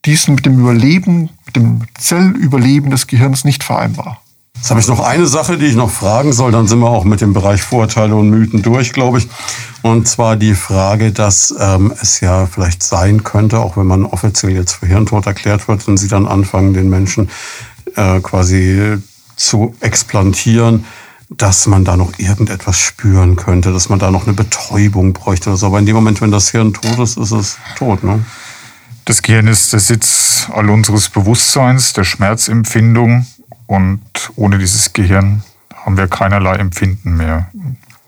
[SPEAKER 2] dies mit dem Überleben, mit dem Zellüberleben des Gehirns nicht vereinbar.
[SPEAKER 1] Jetzt habe ich noch eine Sache, die ich noch fragen soll. Dann sind wir auch mit dem Bereich Vorurteile und Mythen durch, glaube ich. Und zwar die Frage, dass ähm, es ja vielleicht sein könnte, auch wenn man offiziell jetzt für Hirntod erklärt wird, wenn sie dann anfangen, den Menschen äh, quasi zu explantieren, dass man da noch irgendetwas spüren könnte, dass man da noch eine Betäubung bräuchte oder so. Aber in dem Moment, wenn das Hirn tot ist, ist es tot, ne?
[SPEAKER 3] Das Gehirn ist der Sitz all unseres Bewusstseins, der Schmerzempfindung und ohne dieses Gehirn haben wir keinerlei Empfinden mehr.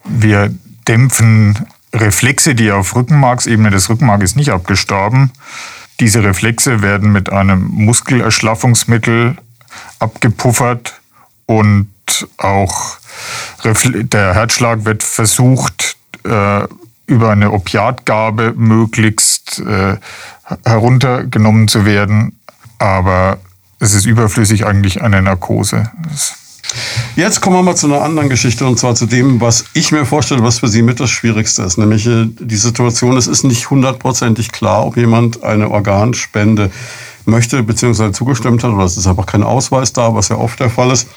[SPEAKER 3] Wir dämpfen Reflexe, die auf Rückenmarksebene, das Rückenmark nicht abgestorben. Diese Reflexe werden mit einem Muskelerschlaffungsmittel abgepuffert und auch der Herzschlag wird versucht, äh, über eine Opiatgabe möglichst äh, heruntergenommen zu werden. Aber es ist überflüssig eigentlich eine Narkose.
[SPEAKER 1] Jetzt kommen wir mal zu einer anderen Geschichte und zwar zu dem, was ich mir vorstelle, was für Sie mit das Schwierigste ist. Nämlich äh, die Situation, es ist nicht hundertprozentig klar, ob jemand eine Organspende möchte bzw. zugestimmt hat oder es ist einfach kein Ausweis da, was ja oft der Fall ist.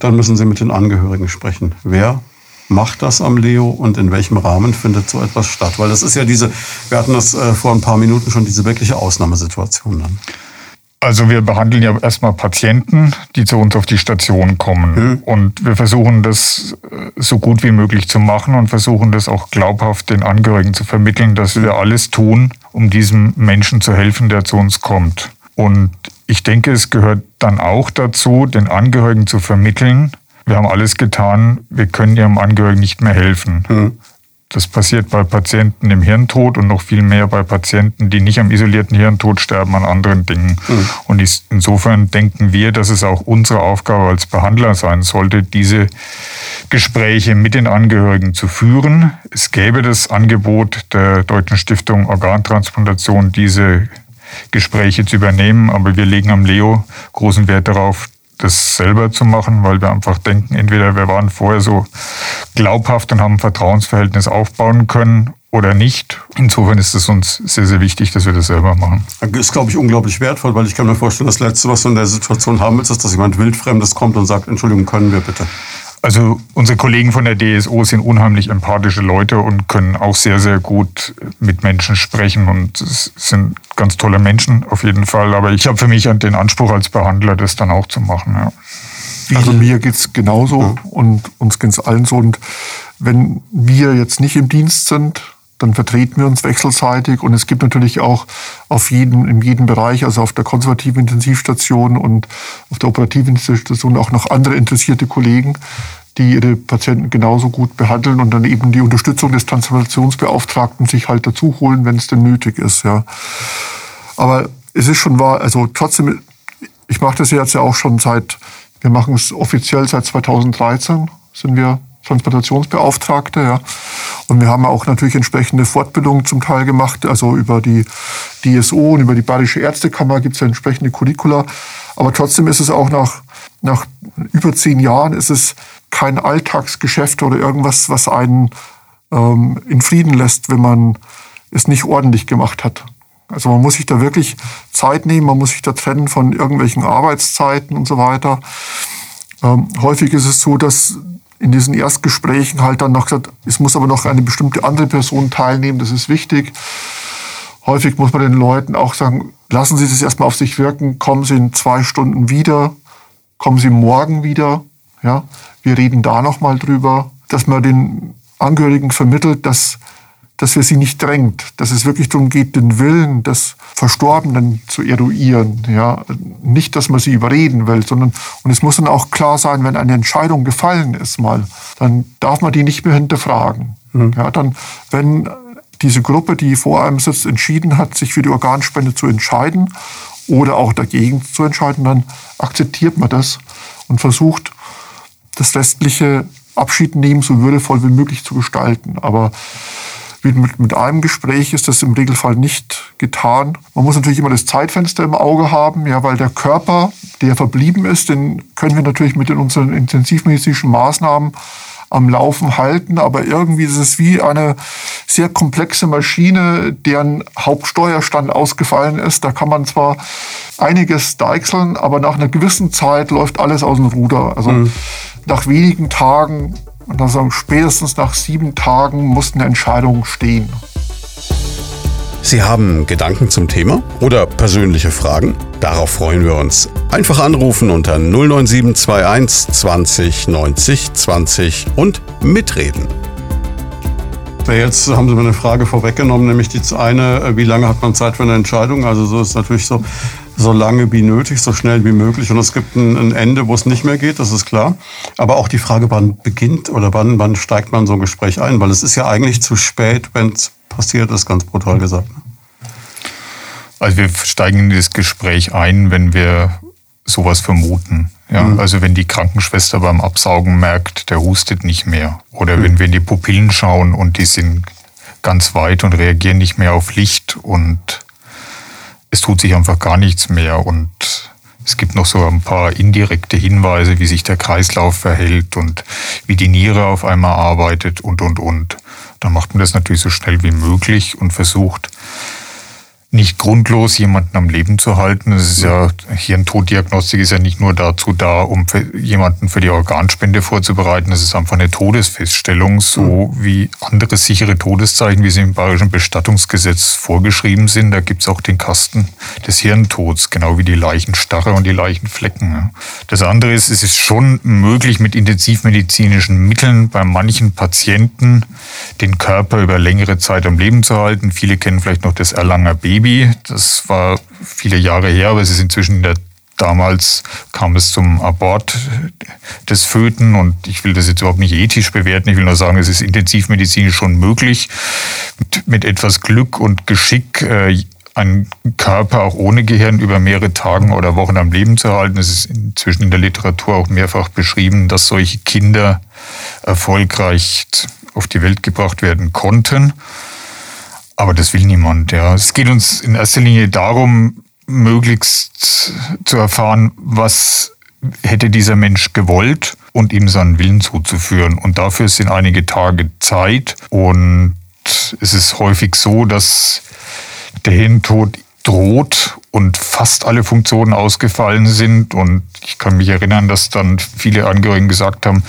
[SPEAKER 1] Dann müssen Sie mit den Angehörigen sprechen. Wer macht das am Leo und in welchem Rahmen findet so etwas statt? Weil das ist ja diese, wir hatten das äh, vor ein paar Minuten schon, diese wirkliche Ausnahmesituation dann.
[SPEAKER 3] Also wir behandeln ja erstmal Patienten, die zu uns auf die Station kommen. Mhm. Und wir versuchen das äh, so gut wie möglich zu machen und versuchen das auch glaubhaft den Angehörigen zu vermitteln, dass wir alles tun, um diesem Menschen zu helfen, der zu uns kommt. Und ich denke, es gehört dann auch dazu, den Angehörigen zu vermitteln, wir haben alles getan, wir können ihrem Angehörigen nicht mehr helfen. Mhm. Das passiert bei Patienten im Hirntod und noch viel mehr bei Patienten, die nicht am isolierten Hirntod sterben, an anderen Dingen. Mhm. Und insofern denken wir, dass es auch unsere Aufgabe als Behandler sein sollte, diese Gespräche mit den Angehörigen zu führen. Es gäbe das Angebot der Deutschen Stiftung Organtransplantation, diese Gespräche zu übernehmen, aber wir legen am Leo großen Wert darauf, das selber zu machen, weil wir einfach denken, entweder wir waren vorher so glaubhaft und haben ein Vertrauensverhältnis aufbauen können oder nicht. Insofern ist es uns sehr, sehr wichtig, dass wir das selber machen.
[SPEAKER 1] Das ist, glaube ich, unglaublich wertvoll, weil ich kann mir vorstellen, das Letzte, was du in der Situation haben willst, ist, dass jemand Wildfremdes kommt und sagt, Entschuldigung, können wir bitte.
[SPEAKER 3] Also unsere Kollegen von der DSO sind unheimlich empathische Leute und können auch sehr, sehr gut mit Menschen sprechen und sind ganz tolle Menschen auf jeden Fall. Aber ich habe für mich den Anspruch als Behandler, das dann auch zu machen. Ja.
[SPEAKER 2] Also mir geht's genauso ja. und uns geht's allen so. Und wenn wir jetzt nicht im Dienst sind, dann vertreten wir uns wechselseitig und es gibt natürlich auch auf jeden, in jedem Bereich, also auf der konservativen Intensivstation und auf der operativen Intensivstation auch noch andere interessierte Kollegen, die ihre Patienten genauso gut behandeln und dann eben die Unterstützung des Transplantationsbeauftragten sich halt dazu holen, wenn es denn nötig ist, ja. Aber es ist schon wahr, also trotzdem, ich mache das jetzt ja auch schon seit, wir machen es offiziell seit 2013, sind wir Transplantationsbeauftragte. Ja. Und wir haben auch natürlich entsprechende Fortbildungen zum Teil gemacht. Also über die DSO und über die Bayerische Ärztekammer gibt es ja entsprechende Curricula. Aber trotzdem ist es auch nach, nach über zehn Jahren ist es kein Alltagsgeschäft oder irgendwas, was einen ähm, in Frieden lässt, wenn man es nicht ordentlich gemacht hat. Also man muss sich da wirklich Zeit nehmen, man muss sich da trennen von irgendwelchen Arbeitszeiten und so weiter. Ähm, häufig ist es so, dass in diesen Erstgesprächen halt dann noch gesagt, es muss aber noch eine bestimmte andere Person teilnehmen, das ist wichtig. Häufig muss man den Leuten auch sagen, lassen Sie das erstmal auf sich wirken, kommen Sie in zwei Stunden wieder, kommen Sie morgen wieder, ja, wir reden da nochmal drüber, dass man den Angehörigen vermittelt, dass dass wir sie nicht drängt, dass es wirklich darum geht, den Willen des Verstorbenen zu eruieren. Ja, nicht, dass man sie überreden will, sondern und es muss dann auch klar sein, wenn eine Entscheidung gefallen ist, mal, dann darf man die nicht mehr hinterfragen. Mhm. Ja, dann, wenn diese Gruppe, die vor einem sitzt, entschieden hat, sich für die Organspende zu entscheiden oder auch dagegen zu entscheiden, dann akzeptiert man das und versucht, das restliche Abschied nehmen so würdevoll wie möglich zu gestalten. Aber mit, mit einem Gespräch ist das im Regelfall nicht getan. Man muss natürlich immer das Zeitfenster im Auge haben, ja, weil der Körper, der verblieben ist, den können wir natürlich mit unseren intensivmedizinischen Maßnahmen am Laufen halten, aber irgendwie ist es wie eine sehr komplexe Maschine, deren Hauptsteuerstand ausgefallen ist. Da kann man zwar einiges deichseln, aber nach einer gewissen Zeit läuft alles aus dem Ruder. Also mhm. nach wenigen Tagen und also spätestens nach sieben Tagen muss eine Entscheidung stehen.
[SPEAKER 1] Sie haben Gedanken zum Thema oder persönliche Fragen? Darauf freuen wir uns. Einfach anrufen unter 09721 20 90 20 und mitreden. Jetzt haben Sie mir eine Frage vorweggenommen, nämlich die eine, wie lange hat man Zeit für eine Entscheidung? Also so ist natürlich so, so lange wie nötig, so schnell wie möglich. Und es gibt ein, ein, Ende, wo es nicht mehr geht, das ist klar. Aber auch die Frage, wann beginnt oder wann, wann steigt man so ein Gespräch ein? Weil es ist ja eigentlich zu spät, wenn es passiert ist, ganz brutal gesagt.
[SPEAKER 3] Also wir steigen in das Gespräch ein, wenn wir sowas vermuten. Ja, mhm. Also wenn die Krankenschwester beim Absaugen merkt, der hustet nicht mehr. Oder mhm. wenn wir in die Pupillen schauen und die sind ganz weit und reagieren nicht mehr auf Licht und es tut sich einfach gar nichts mehr und es gibt noch so ein paar indirekte Hinweise, wie sich der Kreislauf verhält und wie die Niere auf einmal arbeitet und, und, und. Dann macht man das natürlich so schnell wie möglich und versucht, nicht grundlos jemanden am Leben zu halten. Das ist ja, Hirntoddiagnostik ist ja nicht nur dazu da, um jemanden für die Organspende vorzubereiten. Das ist einfach eine Todesfeststellung, so mhm. wie andere sichere Todeszeichen, wie sie im Bayerischen Bestattungsgesetz vorgeschrieben sind. Da gibt's auch den Kasten des Hirntods, genau wie die Leichenstarre und die Leichenflecken. Das andere ist, es ist schon möglich, mit intensivmedizinischen Mitteln bei manchen Patienten den Körper über längere Zeit am Leben zu halten. Viele kennen vielleicht noch das Erlanger Baby. Baby. Das war viele Jahre her, aber es ist inzwischen in der Damals kam es zum Abort des Föten und ich will das jetzt überhaupt nicht ethisch bewerten. Ich will nur sagen, es ist intensivmedizinisch schon möglich, mit, mit etwas Glück und Geschick äh, einen Körper auch ohne Gehirn über mehrere Tage oder Wochen am Leben zu halten. Es ist inzwischen in der Literatur auch mehrfach beschrieben, dass solche Kinder erfolgreich auf die Welt gebracht werden konnten. Aber das will niemand. Ja. Es geht uns in erster Linie darum, möglichst zu erfahren, was hätte dieser Mensch gewollt und ihm seinen Willen zuzuführen. Und dafür sind einige Tage Zeit. Und es ist häufig so, dass der Hirntod droht und fast alle Funktionen ausgefallen sind. Und ich kann mich erinnern, dass dann viele Angehörigen gesagt haben,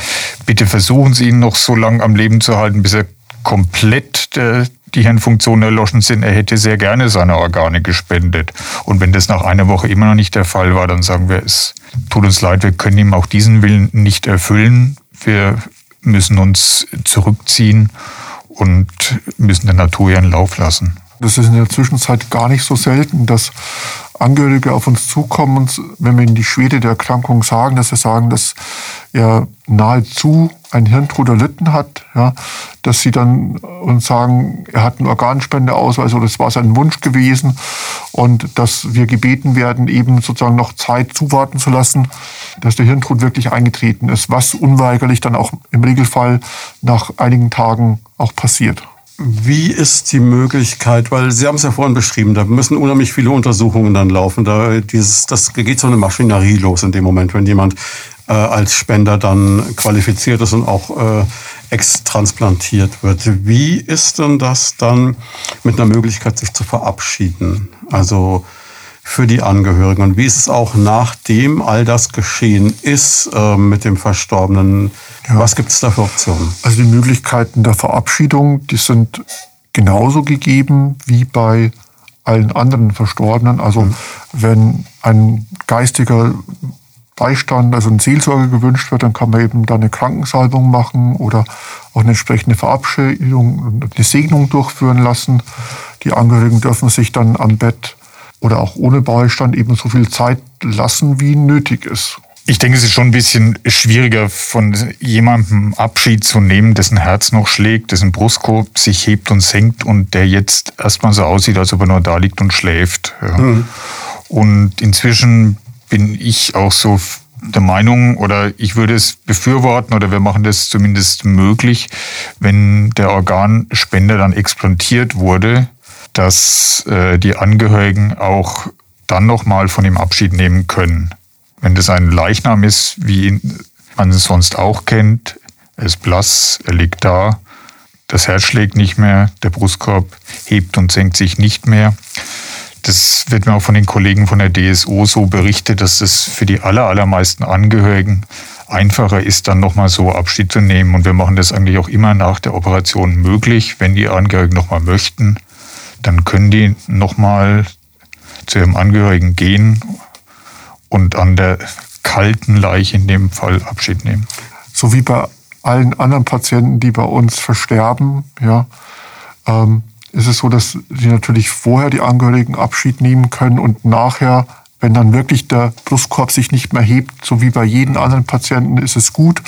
[SPEAKER 3] bitte versuchen Sie ihn noch so lange am Leben zu halten, bis er komplett äh, die Hirnfunktionen erloschen sind. Er hätte sehr gerne seine Organe gespendet. Und wenn das nach einer Woche immer noch nicht der Fall war, dann sagen wir, es tut uns leid, wir können ihm auch diesen Willen nicht erfüllen. Wir müssen uns zurückziehen und müssen der Natur ihren Lauf lassen.
[SPEAKER 2] Das ist in der Zwischenzeit gar nicht so selten, dass Angehörige auf uns zukommen und wenn wir ihnen die Schwere der Erkrankung sagen, dass sie sagen, dass er nahezu ein Hirntod erlitten hat, ja, dass sie dann uns sagen, er hat einen Organspendeausweis oder es war sein Wunsch gewesen und dass wir gebeten werden, eben sozusagen noch Zeit zuwarten zu lassen, dass der Hirntod wirklich eingetreten ist, was unweigerlich dann auch im Regelfall nach einigen Tagen auch passiert.
[SPEAKER 1] Wie ist die Möglichkeit, weil Sie haben es ja vorhin beschrieben, da müssen unheimlich viele Untersuchungen dann laufen. Da dieses, das geht so eine Maschinerie los in dem Moment, wenn jemand äh, als Spender dann qualifiziert ist und auch äh, extransplantiert wird. Wie ist denn das dann mit einer Möglichkeit, sich zu verabschieden? Also für die Angehörigen. Und wie ist es auch nachdem all das geschehen ist äh, mit dem Verstorbenen? Ja. Was gibt es da für Optionen?
[SPEAKER 2] Also die Möglichkeiten der Verabschiedung, die sind genauso gegeben wie bei allen anderen Verstorbenen. Also mhm. wenn ein geistiger Beistand, also ein Seelsorger gewünscht wird, dann kann man eben da eine Krankensalbung machen oder auch eine entsprechende Verabschiedung, eine Segnung durchführen lassen. Die Angehörigen dürfen sich dann am Bett oder auch ohne Beistand eben so viel Zeit lassen, wie nötig ist.
[SPEAKER 3] Ich denke, es ist schon ein bisschen schwieriger, von jemandem Abschied zu nehmen, dessen Herz noch schlägt, dessen Brustkorb sich hebt und senkt und der jetzt erstmal so aussieht, als ob er nur da liegt und schläft. Ja. Mhm. Und inzwischen bin ich auch so der Meinung oder ich würde es befürworten oder wir machen das zumindest möglich, wenn der Organspender dann explantiert wurde, dass äh, die Angehörigen auch dann nochmal von ihm Abschied nehmen können. Wenn das ein Leichnam ist, wie man es sonst auch kennt, er ist blass, er liegt da, das Herz schlägt nicht mehr, der Brustkorb hebt und senkt sich nicht mehr. Das wird mir auch von den Kollegen von der DSO so berichtet, dass das für die aller, allermeisten Angehörigen einfacher ist, dann nochmal so Abschied zu nehmen. Und wir machen das eigentlich auch immer nach der Operation möglich, wenn die Angehörigen nochmal möchten dann können die nochmal zu ihrem Angehörigen gehen und an der kalten Leiche in dem Fall Abschied nehmen.
[SPEAKER 2] So wie bei allen anderen Patienten, die bei uns versterben, ja, ähm, ist es so, dass sie natürlich vorher die Angehörigen Abschied nehmen können und nachher, wenn dann wirklich der Brustkorb sich nicht mehr hebt, so wie bei jedem anderen Patienten, ist es gut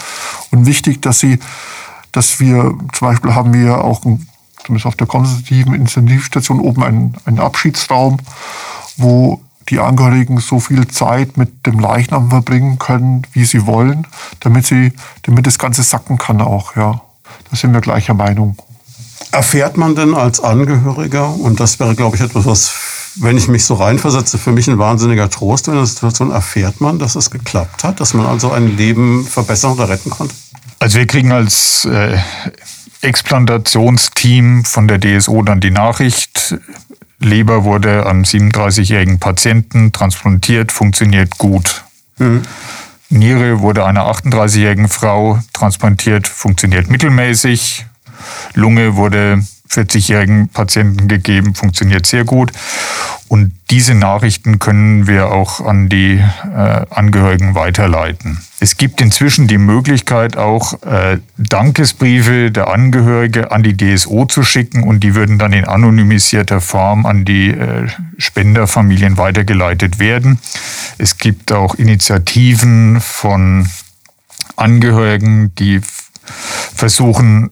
[SPEAKER 2] und wichtig, dass sie, dass wir, zum Beispiel haben wir auch zumindest auf der konsultativen Intensivstation oben einen, einen Abschiedsraum, wo die Angehörigen so viel Zeit mit dem Leichnam verbringen können, wie sie wollen, damit sie, damit das Ganze sacken kann auch, ja. Da sind wir gleicher Meinung.
[SPEAKER 1] Erfährt man denn als Angehöriger, und das wäre, glaube ich, etwas, was, wenn ich mich so reinversetze, für mich ein wahnsinniger Trost in der Situation, erfährt man, dass es geklappt hat, dass man also ein Leben verbessern oder retten konnte?
[SPEAKER 3] Also wir kriegen als äh, Explantationsteam von der DSO dann die Nachricht, Leber wurde am 37-jährigen Patienten transplantiert, funktioniert gut. Mhm. Niere wurde einer 38-jährigen Frau transplantiert, funktioniert mittelmäßig. Lunge wurde 40-jährigen Patienten gegeben, funktioniert sehr gut. Und diese Nachrichten können wir auch an die äh, Angehörigen weiterleiten. Es gibt inzwischen die Möglichkeit, auch äh, Dankesbriefe der Angehörige an die DSO zu schicken und die würden dann in anonymisierter Form an die äh, Spenderfamilien weitergeleitet werden. Es gibt auch Initiativen von Angehörigen, die versuchen,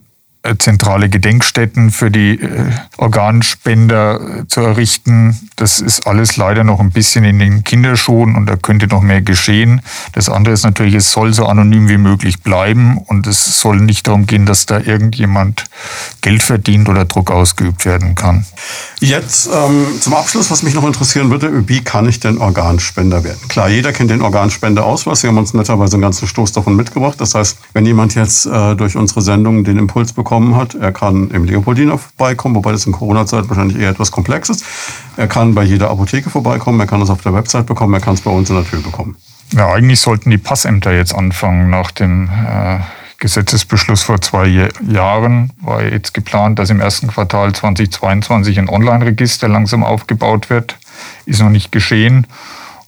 [SPEAKER 3] zentrale Gedenkstätten für die äh, Organspender äh, zu errichten. Das ist alles leider noch ein bisschen in den Kinderschuhen und da könnte noch mehr geschehen. Das andere ist natürlich, es soll so anonym wie möglich bleiben und es soll nicht darum gehen, dass da irgendjemand Geld verdient oder Druck ausgeübt werden kann.
[SPEAKER 1] Jetzt ähm, zum Abschluss, was mich noch interessieren würde, wie kann ich denn Organspender werden? Klar, jeder kennt den Organspendeausweis. Sie haben uns netterweise einen ganzen Stoß davon mitgebracht. Das heißt, wenn jemand jetzt äh, durch unsere Sendung den Impuls bekommt, bekommen hat. Er kann im Leopoldiner vorbeikommen, wobei das in Corona-Zeit wahrscheinlich eher etwas komplex ist. Er kann bei jeder Apotheke vorbeikommen, er kann es auf der Website bekommen, er kann es bei uns in der Tür bekommen.
[SPEAKER 3] Ja, eigentlich sollten die Passämter jetzt anfangen nach dem äh, Gesetzesbeschluss vor zwei Jahren war jetzt geplant, dass im ersten Quartal 2022 ein Online-Register langsam aufgebaut wird. Ist noch nicht geschehen.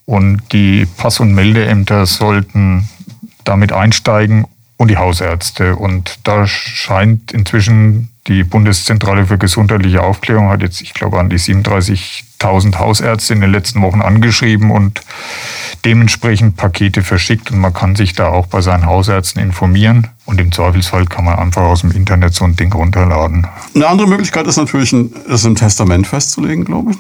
[SPEAKER 3] Und die Pass- und Meldeämter sollten damit einsteigen und die Hausärzte. Und da scheint inzwischen die Bundeszentrale für gesundheitliche Aufklärung hat jetzt, ich glaube, an die 37.000 Hausärzte in den letzten Wochen angeschrieben und dementsprechend Pakete verschickt. Und man kann sich da auch bei seinen Hausärzten informieren. Und im Zweifelsfall kann man einfach aus dem Internet so ein Ding runterladen.
[SPEAKER 1] Eine andere Möglichkeit ist natürlich, es im Testament festzulegen, glaube ich.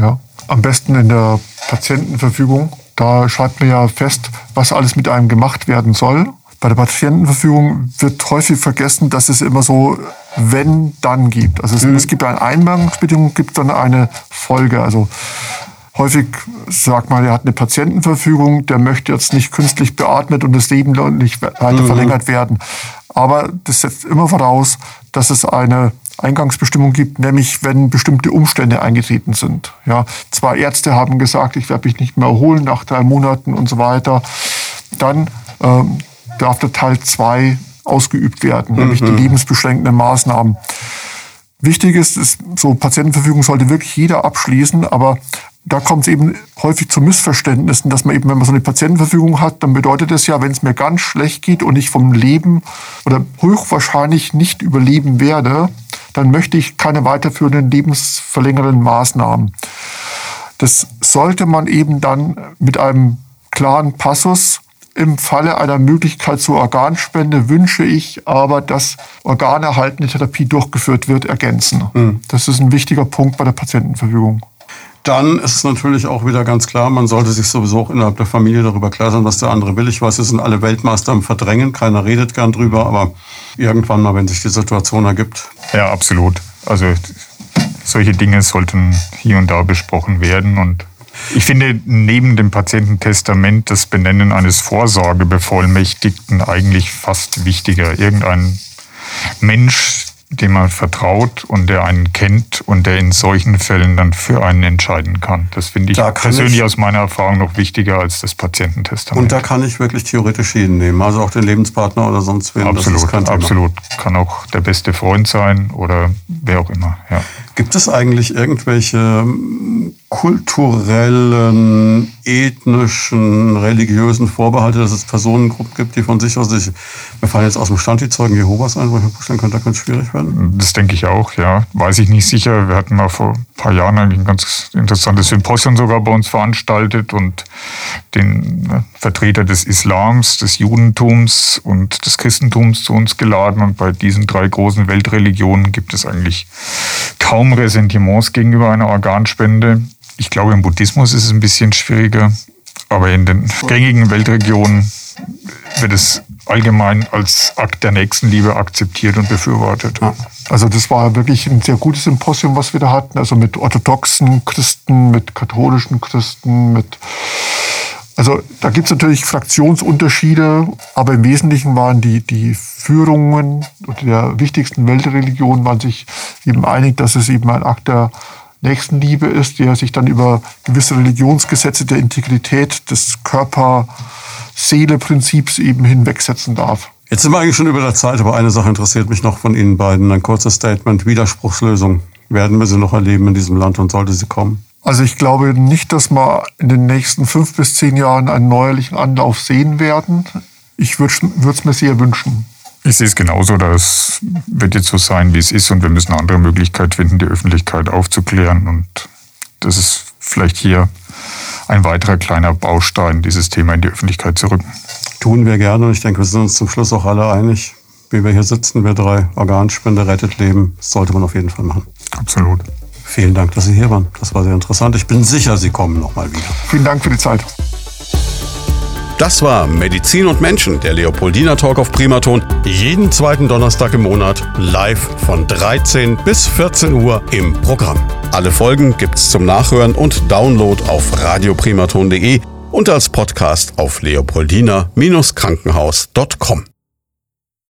[SPEAKER 2] Ja, am besten in der Patientenverfügung. Da schreibt man ja fest, was alles mit einem gemacht werden soll. Bei der Patientenverfügung wird häufig vergessen, dass es immer so wenn, dann gibt. Also es, mhm. es gibt eine Einbindungsbedingung, gibt dann eine Folge. Also häufig sagt man, er hat eine Patientenverfügung, der möchte jetzt nicht künstlich beatmet und das Leben nicht weiter mhm. verlängert werden. Aber das setzt immer voraus, dass es eine Eingangsbestimmung gibt, nämlich wenn bestimmte Umstände eingetreten sind. Ja, zwei Ärzte haben gesagt, ich werde mich nicht mehr erholen nach drei Monaten und so weiter. Dann ähm, darf der Teil 2 ausgeübt werden, mhm. nämlich die lebensbeschränkenden Maßnahmen. Wichtig ist, ist, so Patientenverfügung sollte wirklich jeder abschließen, aber da kommt es eben häufig zu Missverständnissen, dass man eben, wenn man so eine Patientenverfügung hat, dann bedeutet es ja, wenn es mir ganz schlecht geht und ich vom Leben oder höchstwahrscheinlich nicht überleben werde, dann möchte ich keine weiterführenden lebensverlängernden Maßnahmen. Das sollte man eben dann mit einem klaren Passus im Falle einer Möglichkeit zur Organspende wünsche ich aber, dass organerhaltende Therapie durchgeführt wird, ergänzen. Mhm. Das ist ein wichtiger Punkt bei der Patientenverfügung.
[SPEAKER 1] Dann ist es natürlich auch wieder ganz klar, man sollte sich sowieso auch innerhalb der Familie darüber klar sein, was der andere will. Ich weiß, es sind alle Weltmeister im Verdrängen, keiner redet gern drüber, aber irgendwann mal, wenn sich die Situation ergibt.
[SPEAKER 3] Ja, absolut. Also solche Dinge sollten hier und da besprochen werden und ich finde neben dem Patiententestament das Benennen eines Vorsorgebevollmächtigten eigentlich fast wichtiger. Irgendein Mensch, dem man vertraut und der einen kennt und der in solchen Fällen dann für einen entscheiden kann. Das finde ich persönlich ich, aus meiner Erfahrung noch wichtiger als das Patiententestament.
[SPEAKER 1] Und da kann ich wirklich theoretisch jeden nehmen, also auch den Lebenspartner oder sonst wen.
[SPEAKER 3] Absolut, absolut. Kann auch der beste Freund sein oder wer auch immer. Ja.
[SPEAKER 1] Gibt es eigentlich irgendwelche ähm, kulturellen, ethnischen, religiösen Vorbehalte, dass es Personengruppen gibt, die von sich aus sich, mir fallen jetzt aus dem Stand die Zeugen Jehovas ein, wo ich mir vorstellen könnte, da könnte es schwierig werden?
[SPEAKER 3] Das denke ich auch, ja. Weiß ich nicht sicher. Wir hatten mal vor ein paar Jahren eigentlich ein ganz interessantes Symposium sogar bei uns veranstaltet und den ne, Vertreter des Islams, des Judentums und des Christentums zu uns geladen. Und bei diesen drei großen Weltreligionen gibt es eigentlich kaum Ressentiments gegenüber einer Organspende. Ich glaube, im Buddhismus ist es ein bisschen schwieriger, aber in den gängigen Weltregionen wird es allgemein als Akt der Nächstenliebe akzeptiert und befürwortet.
[SPEAKER 2] Also das war wirklich ein sehr gutes Symposium, was wir da hatten. Also mit orthodoxen Christen, mit katholischen Christen, mit also da gibt es natürlich Fraktionsunterschiede, aber im Wesentlichen waren die, die Führungen der wichtigsten Weltreligionen waren sich eben einig, dass es eben ein Akt der Nächstenliebe ist, der sich dann über gewisse Religionsgesetze der Integrität des Körper-Seele-Prinzips eben hinwegsetzen darf.
[SPEAKER 1] Jetzt sind wir eigentlich schon über der Zeit, aber eine Sache interessiert mich noch von Ihnen beiden. Ein kurzes Statement. Widerspruchslösung. Werden wir sie noch erleben in diesem Land und sollte sie kommen?
[SPEAKER 2] Also ich glaube nicht, dass wir in den nächsten fünf bis zehn Jahren einen neuerlichen Anlauf sehen werden. Ich würde es mir sehr wünschen.
[SPEAKER 3] Ich sehe es genauso. Das wird jetzt so sein, wie es ist. Und wir müssen eine andere Möglichkeit finden, die Öffentlichkeit aufzuklären. Und das ist vielleicht hier ein weiterer kleiner Baustein, dieses Thema in die Öffentlichkeit zu rücken.
[SPEAKER 1] Tun wir gerne. Und ich denke, wir sind uns zum Schluss auch alle einig, wie wir hier sitzen, wir drei. Organspende rettet Leben. Das sollte man auf jeden Fall machen.
[SPEAKER 3] Absolut.
[SPEAKER 1] Vielen Dank, dass Sie hier waren. Das war sehr interessant. Ich bin sicher, Sie kommen noch mal wieder.
[SPEAKER 2] Vielen Dank für die Zeit.
[SPEAKER 1] Das war Medizin und Menschen, der Leopoldina Talk auf Primaton. Jeden zweiten Donnerstag im Monat live von 13 bis 14 Uhr im Programm. Alle Folgen gibt's zum Nachhören und Download auf radioprimaton.de und als Podcast auf leopoldina-krankenhaus.com.